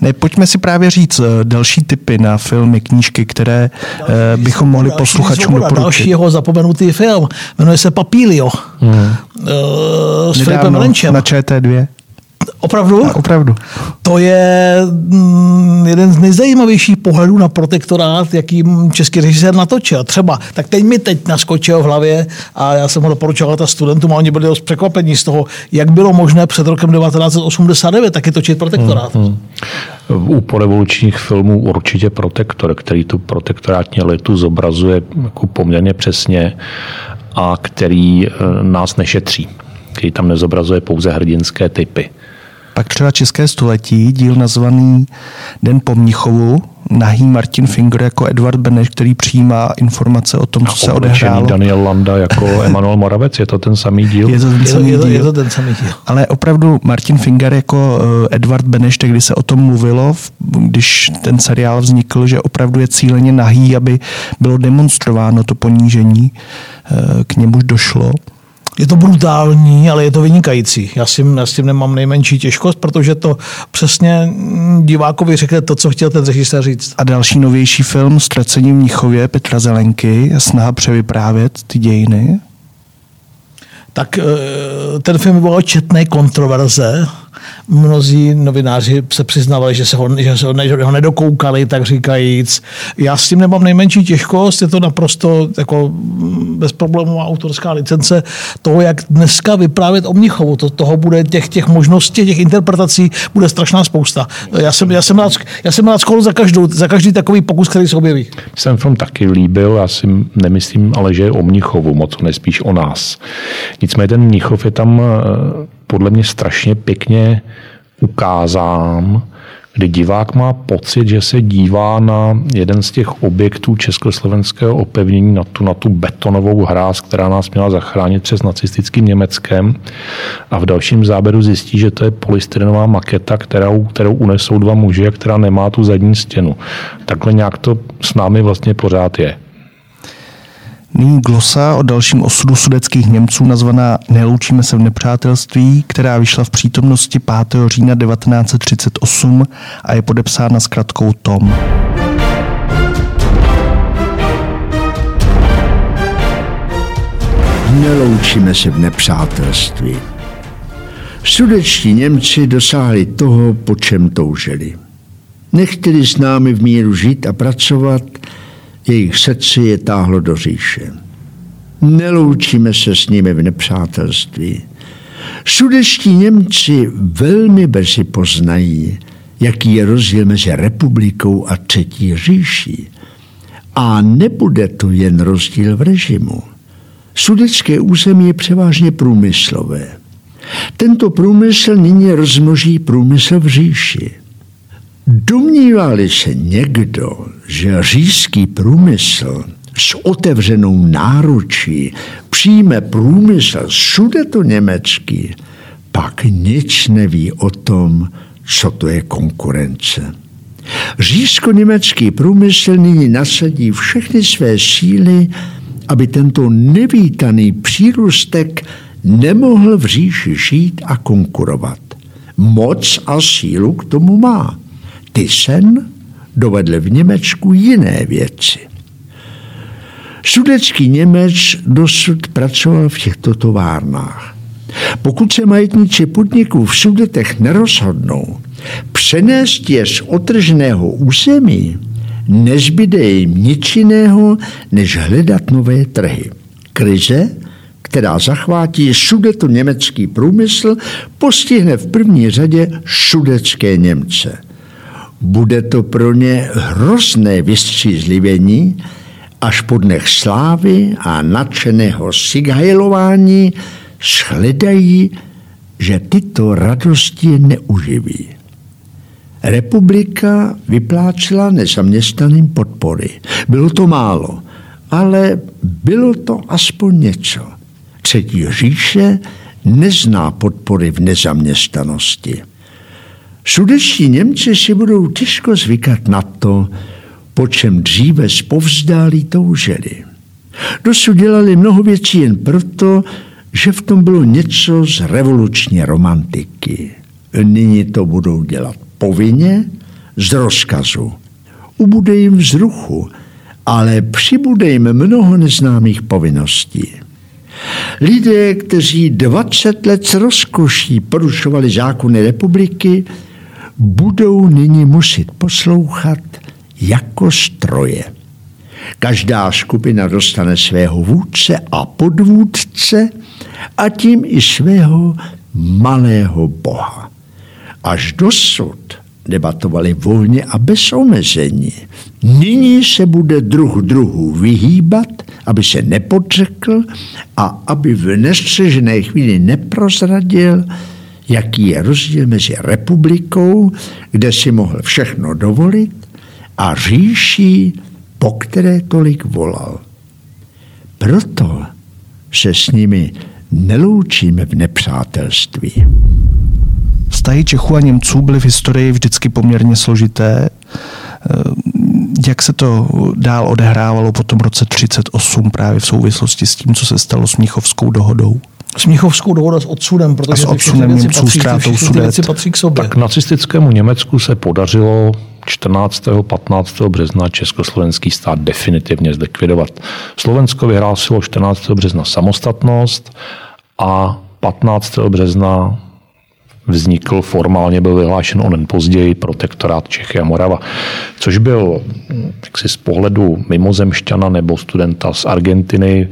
Ne, pojďme si právě říct eh, další typy na filmy, knížky, které další, eh, bychom mohli další posluchačům doporučit. Další jeho zapomenutý film, jmenuje se Papílio. Hmm. Uh, s Filipem Lenčem. Na ČT2. Opravdu? A opravdu. To je mm, jeden z nejzajímavějších pohledů na protektorát, jaký český režisér natočil. Třeba, tak teď mi teď naskočil v hlavě a já jsem ho doporučoval ta studentům a oni byli dost překvapení z toho, jak bylo možné před rokem 1989 taky točit protektorát. Hmm, hmm. U porevolučních filmů určitě protektor, který tu protektorátní elitu zobrazuje jako poměrně přesně a který eh, nás nešetří který tam nezobrazuje pouze hrdinské typy. Pak třeba České století, díl nazvaný Den po Mnichovu, nahý Martin Finger jako Edward Beneš, který přijímá informace o tom, co se odehrálo. Daniel Landa jako Emanuel Moravec, je to ten samý díl? Je to ten samý je to, díl. Je to ten samý díl. Ale opravdu Martin Finger jako eh, Edward Beneš, když se o tom mluvilo, když ten seriál vznikl, že opravdu je cíleně nahý, aby bylo demonstrováno to ponížení, eh, k němuž došlo je to brutální, ale je to vynikající. Já, si, já s tím nemám nejmenší těžkost, protože to přesně divákovi řekne to, co chtěl ten režisér říct. A další novější film Ztracení v Mnichově Petra Zelenky, snaha převyprávět ty dějiny. Tak eh, ten film byl četné kontroverze mnozí novináři se přiznávali, že se ho, že se ho, ne, že ho nedokoukali, tak říkajíc. Já s tím nemám nejmenší těžkost, je to naprosto jako bezproblémová autorská licence toho, jak dneska vyprávět o Mnichovu. To, toho bude těch, těch možností, těch interpretací bude strašná spousta. Já jsem, já jsem rád, já jsem rád skoro za, každou, za každý takový pokus, který se objeví. Jsem film taky líbil, já si nemyslím, ale že je o Mnichovu moc, nespíš o nás. Nicméně ten Mnichov je tam eh, podle mě strašně pěkně ukázán, kdy divák má pocit, že se dívá na jeden z těch objektů československého opevnění, na tu, na tu betonovou hráz, která nás měla zachránit přes nacistickým Německem a v dalším záběru zjistí, že to je polystyrenová maketa, kterou, kterou unesou dva muži a která nemá tu zadní stěnu. Takhle nějak to s námi vlastně pořád je. Nyní glosa o dalším osudu sudeckých Němců nazvaná Neloučíme se v nepřátelství, která vyšla v přítomnosti 5. října 1938 a je podepsána zkratkou Tom. Neloučíme se v nepřátelství. Sudečtí Němci dosáhli toho, po čem toužili. Nechtěli s námi v míru žít a pracovat, jejich srdce je táhlo do říše. Neloučíme se s nimi v nepřátelství. Sudeští Němci velmi brzy poznají, jaký je rozdíl mezi republikou a třetí říší. A nebude to jen rozdíl v režimu. Sudecké území je převážně průmyslové. Tento průmysl nyní rozmnoží průmysl v říši. Domnívali se někdo, že říšský průmysl s otevřenou náručí přijme průmysl všude to německý, pak nic neví o tom, co to je konkurence. Říšsko-německý průmysl nyní nasadí všechny své síly, aby tento nevítaný přírůstek nemohl v říši žít a konkurovat. Moc a sílu k tomu má. Thyssen dovedl v Německu jiné věci. Sudecký Němec dosud pracoval v těchto továrnách. Pokud se majetníci podniků v Sudetech nerozhodnou přenést je z otrženého území, nezbyde jim nic jiného, než hledat nové trhy. Krize, která zachvátí sudeto německý průmysl, postihne v první řadě sudecké Němce – bude to pro ně hrozné vystřízlivění, až po dnech slávy a nadšeného sighajlování shledají, že tyto radosti neuživí. Republika vyplácela nezaměstnaným podpory. Bylo to málo, ale bylo to aspoň něco. Třetí říše nezná podpory v nezaměstnanosti. Sudeští Němci si budou těžko zvykat na to, po čem dříve zpovzdálí toužili. Dosud dělali mnoho věcí jen proto, že v tom bylo něco z revoluční romantiky. Nyní to budou dělat povinně, z rozkazu. Ubude jim vzruchu, ale přibude jim mnoho neznámých povinností. Lidé, kteří 20 let s rozkoší porušovali zákony republiky, budou nyní muset poslouchat jako stroje. Každá skupina dostane svého vůdce a podvůdce a tím i svého malého boha. Až dosud debatovali volně a bez omezení. Nyní se bude druh druhu vyhýbat, aby se nepodřekl a aby v nestřežené chvíli neprozradil, jaký je rozdíl mezi republikou, kde si mohl všechno dovolit, a říší, po které tolik volal. Proto se s nimi neloučíme v nepřátelství. Vztahy Čechů a Němců byly v historii vždycky poměrně složité. Eh, jak se to dál odehrávalo po tom roce 38 právě v souvislosti s tím, co se stalo s Mnichovskou dohodou? S Mnichovskou dohodou s odsudem, protože a s odsunem Němců ztrátou věci patří k sobě. Tak nacistickému Německu se podařilo 14. 15. března československý stát definitivně zlikvidovat. Slovensko vyhlásilo 14. března samostatnost a 15. března vznikl, formálně byl vyhlášen onen později protektorát Čechy a Morava, což byl jaksi z pohledu mimozemšťana nebo studenta z Argentiny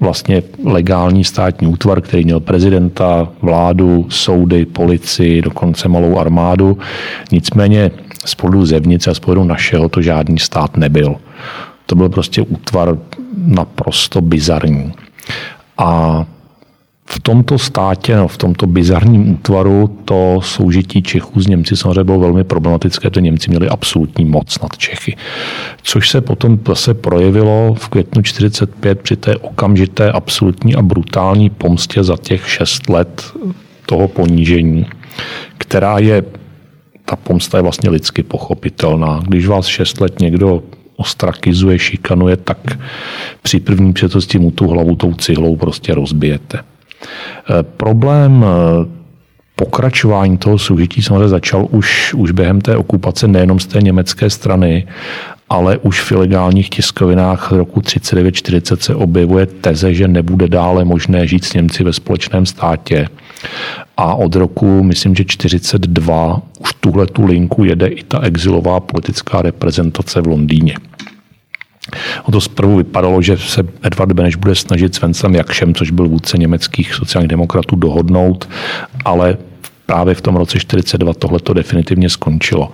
vlastně legální státní útvar, který měl prezidenta, vládu, soudy, policii, dokonce malou armádu. Nicméně z pohledu zevnice a z pohledu našeho to žádný stát nebyl. To byl prostě útvar naprosto bizarní. A v tomto státě, no, v tomto bizarním útvaru, to soužití Čechů s Němci samozřejmě bylo velmi problematické, protože Němci měli absolutní moc nad Čechy. Což se potom zase projevilo v květnu 45 při té okamžité absolutní a brutální pomstě za těch šest let toho ponížení, která je, ta pomsta je vlastně lidsky pochopitelná. Když vás šest let někdo ostrakizuje, šikanuje, tak při první přetosti mu tu hlavu tou cihlou prostě rozbijete. Eh, problém eh, pokračování toho soužití samozřejmě začal už, už během té okupace nejenom z té německé strany, ale už v ilegálních tiskovinách roku 39-40 se objevuje teze, že nebude dále možné žít s Němci ve společném státě. A od roku, myslím, že 42 už tuhle tu linku jede i ta exilová politická reprezentace v Londýně. O to zprvu vypadalo, že se Edvard Beneš bude snažit s Vencem Jakšem, což byl vůdce německých sociálních demokratů, dohodnout, ale právě v tom roce 42 tohle to definitivně skončilo.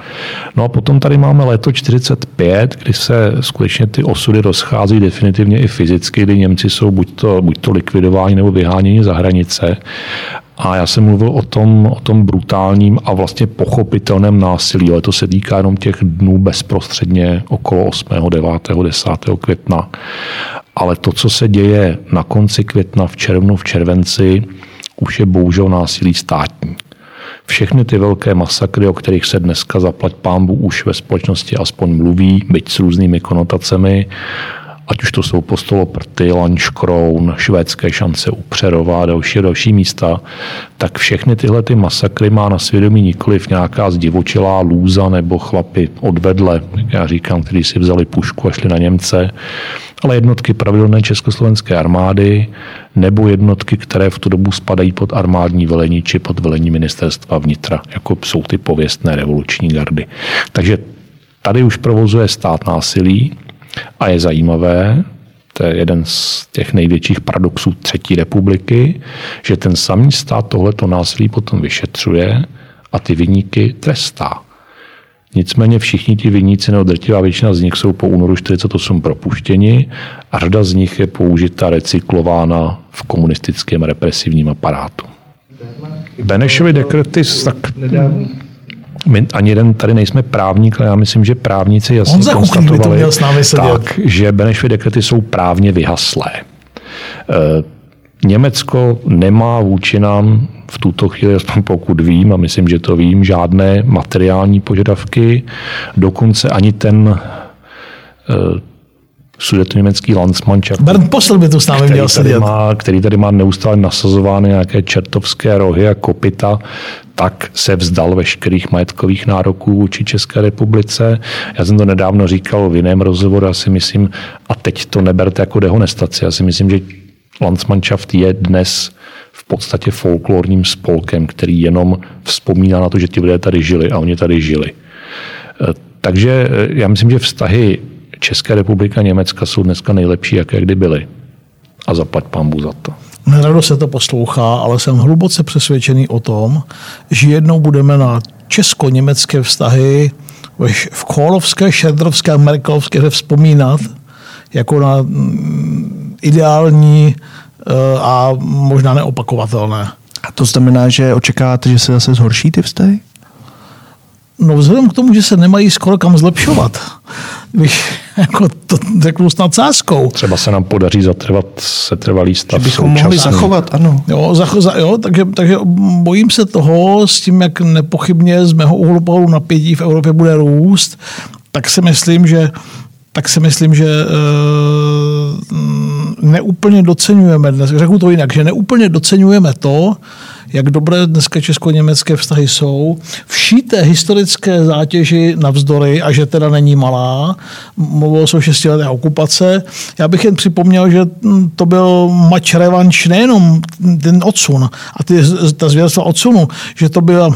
No a potom tady máme léto 45, kdy se skutečně ty osudy rozchází definitivně i fyzicky, kdy Němci jsou buď to, buď to likvidování nebo vyhánění za hranice. A já jsem mluvil o tom, o tom brutálním a vlastně pochopitelném násilí, ale to se týká jenom těch dnů bezprostředně okolo 8., 9., 10. května. Ale to, co se děje na konci května, v červnu, v červenci, už je bohužel násilí státní. Všechny ty velké masakry, o kterých se dneska zaplať pámbu už ve společnosti aspoň mluví, byť s různými konotacemi, ať už to jsou Postoloprty, Lanškroun, švédské šance u Přerova a další další místa, tak všechny tyhle ty masakry má na svědomí nikoliv nějaká zdivočilá lůza nebo chlapy odvedle, já říkám, kteří si vzali pušku a šli na Němce, ale jednotky pravidelné československé armády nebo jednotky, které v tu dobu spadají pod armádní velení či pod velení ministerstva vnitra, jako jsou ty pověstné revoluční gardy. Takže tady už provozuje stát násilí a je zajímavé, to je jeden z těch největších paradoxů třetí republiky, že ten samý stát tohleto násilí potom vyšetřuje a ty vyníky trestá. Nicméně všichni ti viníci, nebo drtivá většina z nich jsou po únoru 48 propuštěni a řada z nich je použita, recyklována v komunistickém represivním aparátu. Benešovi dekrety tak my ani jeden tady nejsme právník, ale já myslím, že právníci jasně Kuklík by to konstatovali, měl s námi sedět. tak, že Benešovy dekrety jsou právně vyhaslé. Eh, Německo nemá vůči nám v tuto chvíli, aspoň pokud vím, a myslím, že to vím, žádné materiální požadavky. Dokonce ani ten eh, sudetoněmecký Landsmannschaft, Bernd Postel by tu s námi měl který tady, sedět. má, který tady má neustále nasazovány nějaké čertovské rohy a kopita, tak se vzdal veškerých majetkových nároků vůči České republice. Já jsem to nedávno říkal v jiném rozhovoru, já si myslím, a teď to neberte jako dehonestaci, já si myslím, že Landsmannschaft je dnes v podstatě folklorním spolkem, který jenom vzpomíná na to, že ti lidé tady žili a oni tady žili. Eh, Takže eh, já myslím, že vztahy České republiky a Německa jsou dneska nejlepší, jaké kdy byly. A zaplať pambu za to. Nerado se to poslouchá, ale jsem hluboce přesvědčený o tom, že jednou budeme na česko-německé vztahy v Kolovské, Šedrovské a Merkelovské hře vzpomínat jako na mm, ideální eh, a možná neopakovatelné. A to znamená, že očekáváte, že se zase zhorší ty vztahy? No vzhledem k tomu, že se nemají skoro kam zlepšovat, bych jako to řeknu s nadsázkou. Třeba se nám podaří zatrvat setrvalý stav Že bychom mohli zachovat, ano. Jo, za, za, jo takže, takže bojím se toho s tím, jak nepochybně z mého úhlu pohledu napětí v Evropě bude růst, tak si myslím, že tak si myslím, že e, neúplně docenujeme dnes, řeknu to jinak, že neúplně docenujeme to, jak dobré dneska česko-německé vztahy jsou, vší té historické zátěži navzdory, a že teda není malá, mluvilo se o šestileté okupace. Já bych jen připomněl, že to byl mač revanš nejenom ten odsun a ty, ta zvěrstva odsunu, že to byla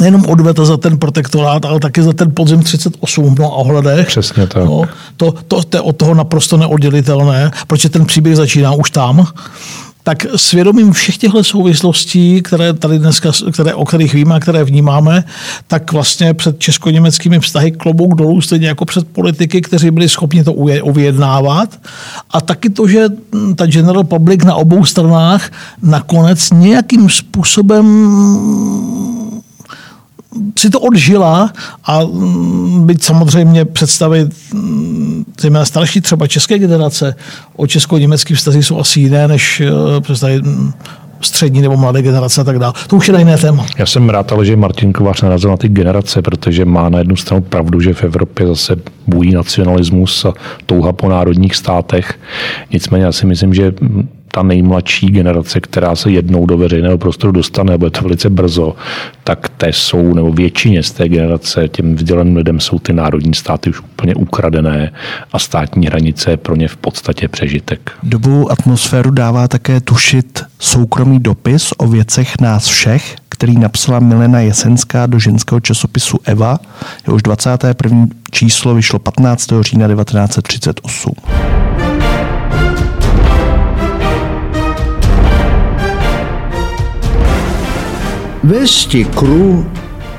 nejenom odveta za ten protektorát, ale taky za ten podzim 38 v mnoha ohledech. Přesně tak. No, to, to, to je od toho naprosto neoddělitelné, protože ten příběh začíná už tam. Tak svědomím všech těchto souvislostí, které tady dneska, které, o kterých víme a které vnímáme, tak vlastně před česko-německými vztahy klobouk dolů, stejně jako před politiky, kteří byli schopni to uvyjednávat. A taky to, že ta general public na obou stranách nakonec nějakým způsobem si to odžila a mm, byť samozřejmě představit mm, zejména starší třeba české generace o česko-německých vztazích jsou asi jiné, než eh, představit mm, střední nebo mladé generace a tak dále. To už je jiné téma. Já jsem rád, ale že Martin Kovář narazil na ty generace, protože má na jednu stranu pravdu, že v Evropě zase bují nacionalismus a touha po národních státech. Nicméně já si myslím, že ta nejmladší generace, která se jednou do veřejného prostoru dostane, a bude to velice brzo, tak té jsou, nebo většině z té generace, těm vzdělaným lidem jsou ty národní státy už úplně ukradené a státní hranice pro ně v podstatě přežitek. Dobovou atmosféru dává také tušit soukromý dopis o věcech nás všech, který napsala Milena Jesenská do ženského časopisu Eva. Jehož 21. číslo vyšlo 15. října 1938. Vesti kru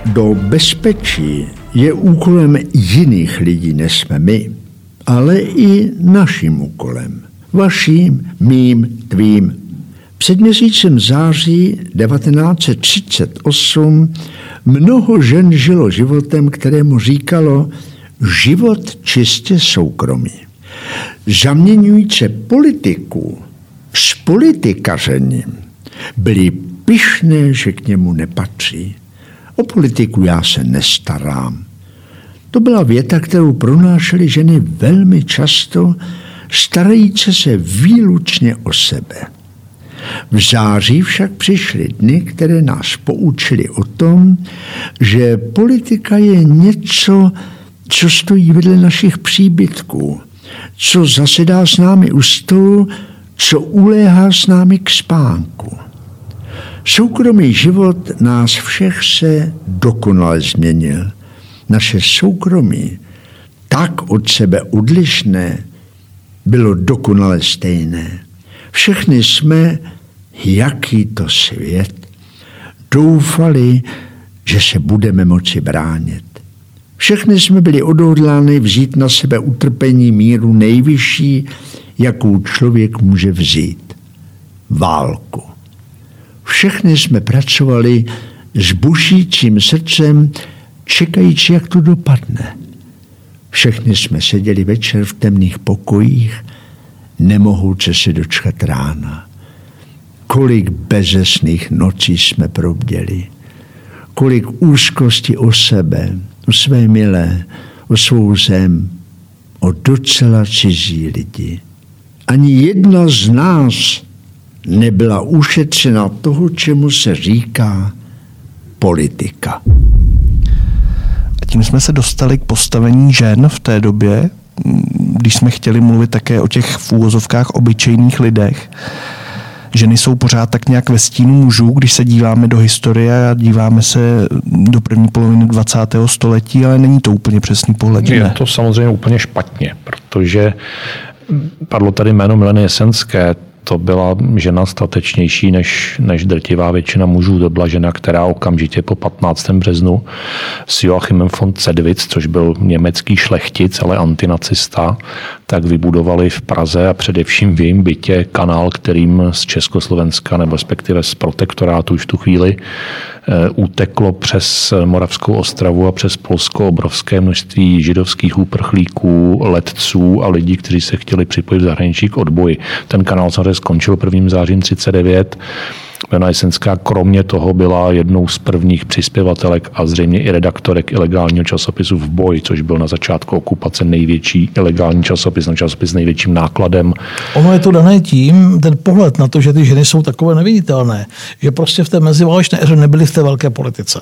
do bezpečí je úkolem jiných lidí, než jsme my, ale i naším úkolem. Vaším, mým, tvým. Před měsícem září 1938 mnoho žen žilo životem, kterému říkalo život čistě soukromý. Zaměňující politiku s politikařením byli pyšné, že k němu nepatří. O politiku já se nestarám. To byla věta, kterou pronášely ženy velmi často, starající se výlučně o sebe. V září však přišly dny, které nás poučily o tom, že politika je něco, co stojí vedle našich příbytků, co zasedá s námi u stolu, co uléhá s námi k spánku. Soukromý život nás všech se dokonale změnil. Naše soukromí, tak od sebe odlišné, bylo dokonale stejné. Všechny jsme, jaký to svět, doufali, že se budeme moci bránit. Všechny jsme byli odhodláni vzít na sebe utrpení míru nejvyšší, jakou člověk může vzít. Válku. Všechny jsme pracovali s bušícím srdcem čekající, jak to dopadne. Všechny jsme seděli večer v temných pokojích, nemohouce se dočkat rána. Kolik bezesných nocí jsme probděli, kolik úzkosti o sebe, o své milé, o svou zem, o docela cizí lidi. Ani jedna z nás nebyla ušetřena toho, čemu se říká politika. A tím jsme se dostali k postavení žen v té době, když jsme chtěli mluvit také o těch v úvozovkách obyčejných lidech. Ženy jsou pořád tak nějak ve stínu mužů, když se díváme do historie a díváme se do první poloviny 20. století, ale není to úplně přesný pohled. Je to samozřejmě úplně špatně, protože padlo tady jméno Mileny Jesenské, to byla žena statečnější než, než drtivá většina mužů. To byla žena, která okamžitě po 15. březnu s Joachimem von Cedwitz, což byl německý šlechtic, ale antinacista, tak vybudovali v Praze a především v jejím bytě kanál, kterým z Československa nebo respektive z protektorátu už tu chvíli Eh, uteklo přes Moravskou ostravu a přes Polsko obrovské množství židovských úprchlíků, letců a lidí, kteří se chtěli připojit v zahraničí k odboji. Ten kanál samozřejmě skončil 1. zářím 39 Jana Jesenská kromě toho byla jednou z prvních přispěvatelek a zřejmě i redaktorek ilegálního časopisu v boji, což byl na začátku okupace největší ilegální časopis, no časopis s největším nákladem. Ono je to dané tím, ten pohled na to, že ty ženy jsou takové neviditelné, že prostě v té meziválečné éře nebyly v té velké politice.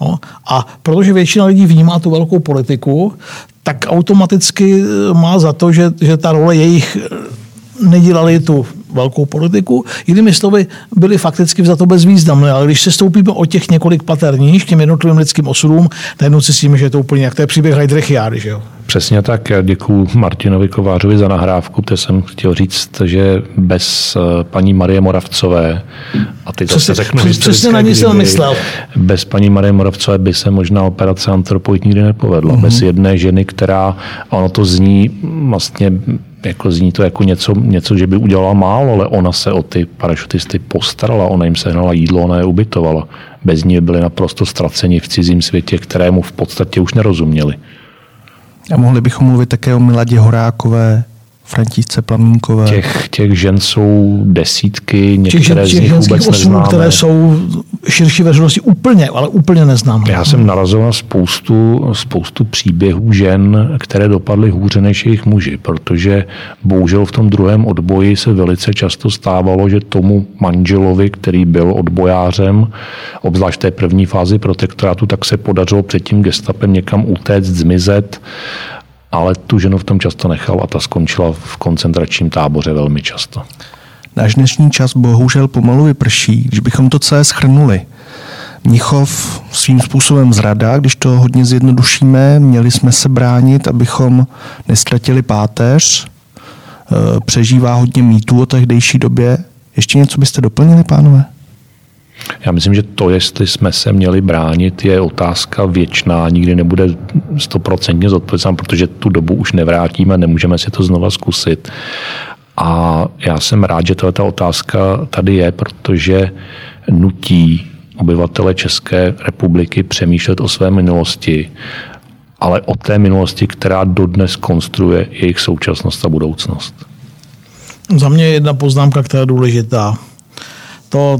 No, a protože většina lidí vnímá tu velkou politiku, tak automaticky má za to, že, že ta role jejich nedělali tu velkou politiku. Jinými slovy, byli fakticky za to bezvýznamné, ale když se stoupíme o těch několik pater níž těm jednotlivým lidským osudům, najednou si tím, že je to úplně jak to je příběh Heidrichiády, že jo? Přesně tak. Děkuji Martinovi Kovářovi za nahrávku, protože jsem chtěl říct, že bez eh, paní Marie Moravcové, a teď zase řeknu přesně na ní jsem myslel. Bez paní Marie Moravcové by se možná operace Antropoid nikdy nepovedla. Mm-hmm. Bez jedné ženy, která, ono to zní vlastně jako zní to jako něco, něco, že by udělala málo, ale ona se o ty parašutisty postarala, ona jim sehnala jídlo, ona je ubytovala. Bez ní byli naprosto ztraceni v cizím světě, kterému v podstatě už nerozuměli. A mohli bychom mluvit také o Miladě Horákové, Františce Plamínkové. Těch, těch žen jsou desítky, některé těch, z nich vůbec osmů, neznáme. které jsou širší veřejnosti úplně, ale úplně neznámé. Já jsem narazil na spoustu, spoustu příběhů žen, které dopadly hůře než jejich muži, protože bohužel v tom druhém odboji se velice často stávalo, že tomu manželovi, který byl odbojářem, obzvlášť v té první fázi protektorátu, tak se podařilo před tím gestapem někam utéct, zmizet ale tu ženu v tom často nechal a ta skončila v koncentračním táboře velmi často. Náš dnešní čas bohužel pomalu vyprší, když bychom to celé schrnuli. Mnichov svým způsobem zrada, když to hodně zjednodušíme, měli jsme se bránit, abychom nestratili páteř, e, přežívá hodně mýtů o tehdejší době. Ještě něco byste doplnili, pánové? Já myslím, že to, jestli jsme se měli bránit, je otázka věčná, nikdy nebude stoprocentně zodpovědná, protože tu dobu už nevrátíme, nemůžeme si to znova zkusit. A já jsem rád, že ta otázka tady je, protože nutí obyvatele České republiky přemýšlet o své minulosti, ale o té minulosti, která dodnes konstruuje jejich současnost a budoucnost. Za mě je jedna poznámka, která je důležitá to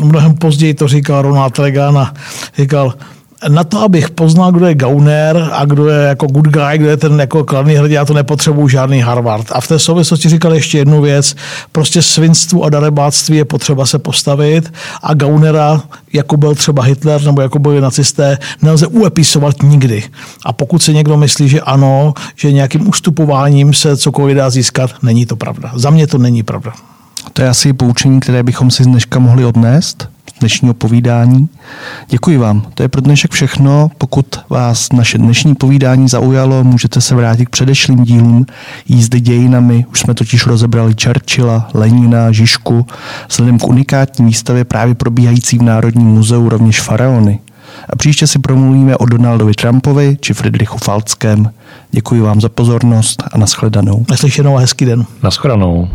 mnohem později to říkal Ronald Reagan a říkal, na to, abych poznal, kdo je gauner a kdo je jako good guy, kdo je ten jako kladný hrdý, já to nepotřebuju žádný Harvard. A v té souvislosti říkal ještě jednu věc, prostě svinstvu a darebáctví je potřeba se postavit a gaunera, jako byl třeba Hitler nebo jako byli nacisté, nelze uepisovat nikdy. A pokud si někdo myslí, že ano, že nějakým ustupováním se cokoliv dá získat, není to pravda. Za mě to není pravda. To je asi poučení, které bychom si dneška mohli odnést z dnešního povídání. Děkuji vám. To je pro dnešek všechno. Pokud vás naše dnešní povídání zaujalo, můžete se vrátit k předešlým dílům jízdy dějinami. Už jsme totiž rozebrali Churchilla, Lenina, Žižku, vzhledem k unikátní výstavě právě probíhající v Národním muzeu rovněž faraony. A příště si promluvíme o Donaldovi Trumpovi či Friedrichu Falckém. Děkuji vám za pozornost a nashledanou. Naslyšenou a hezký den. Naschledanou.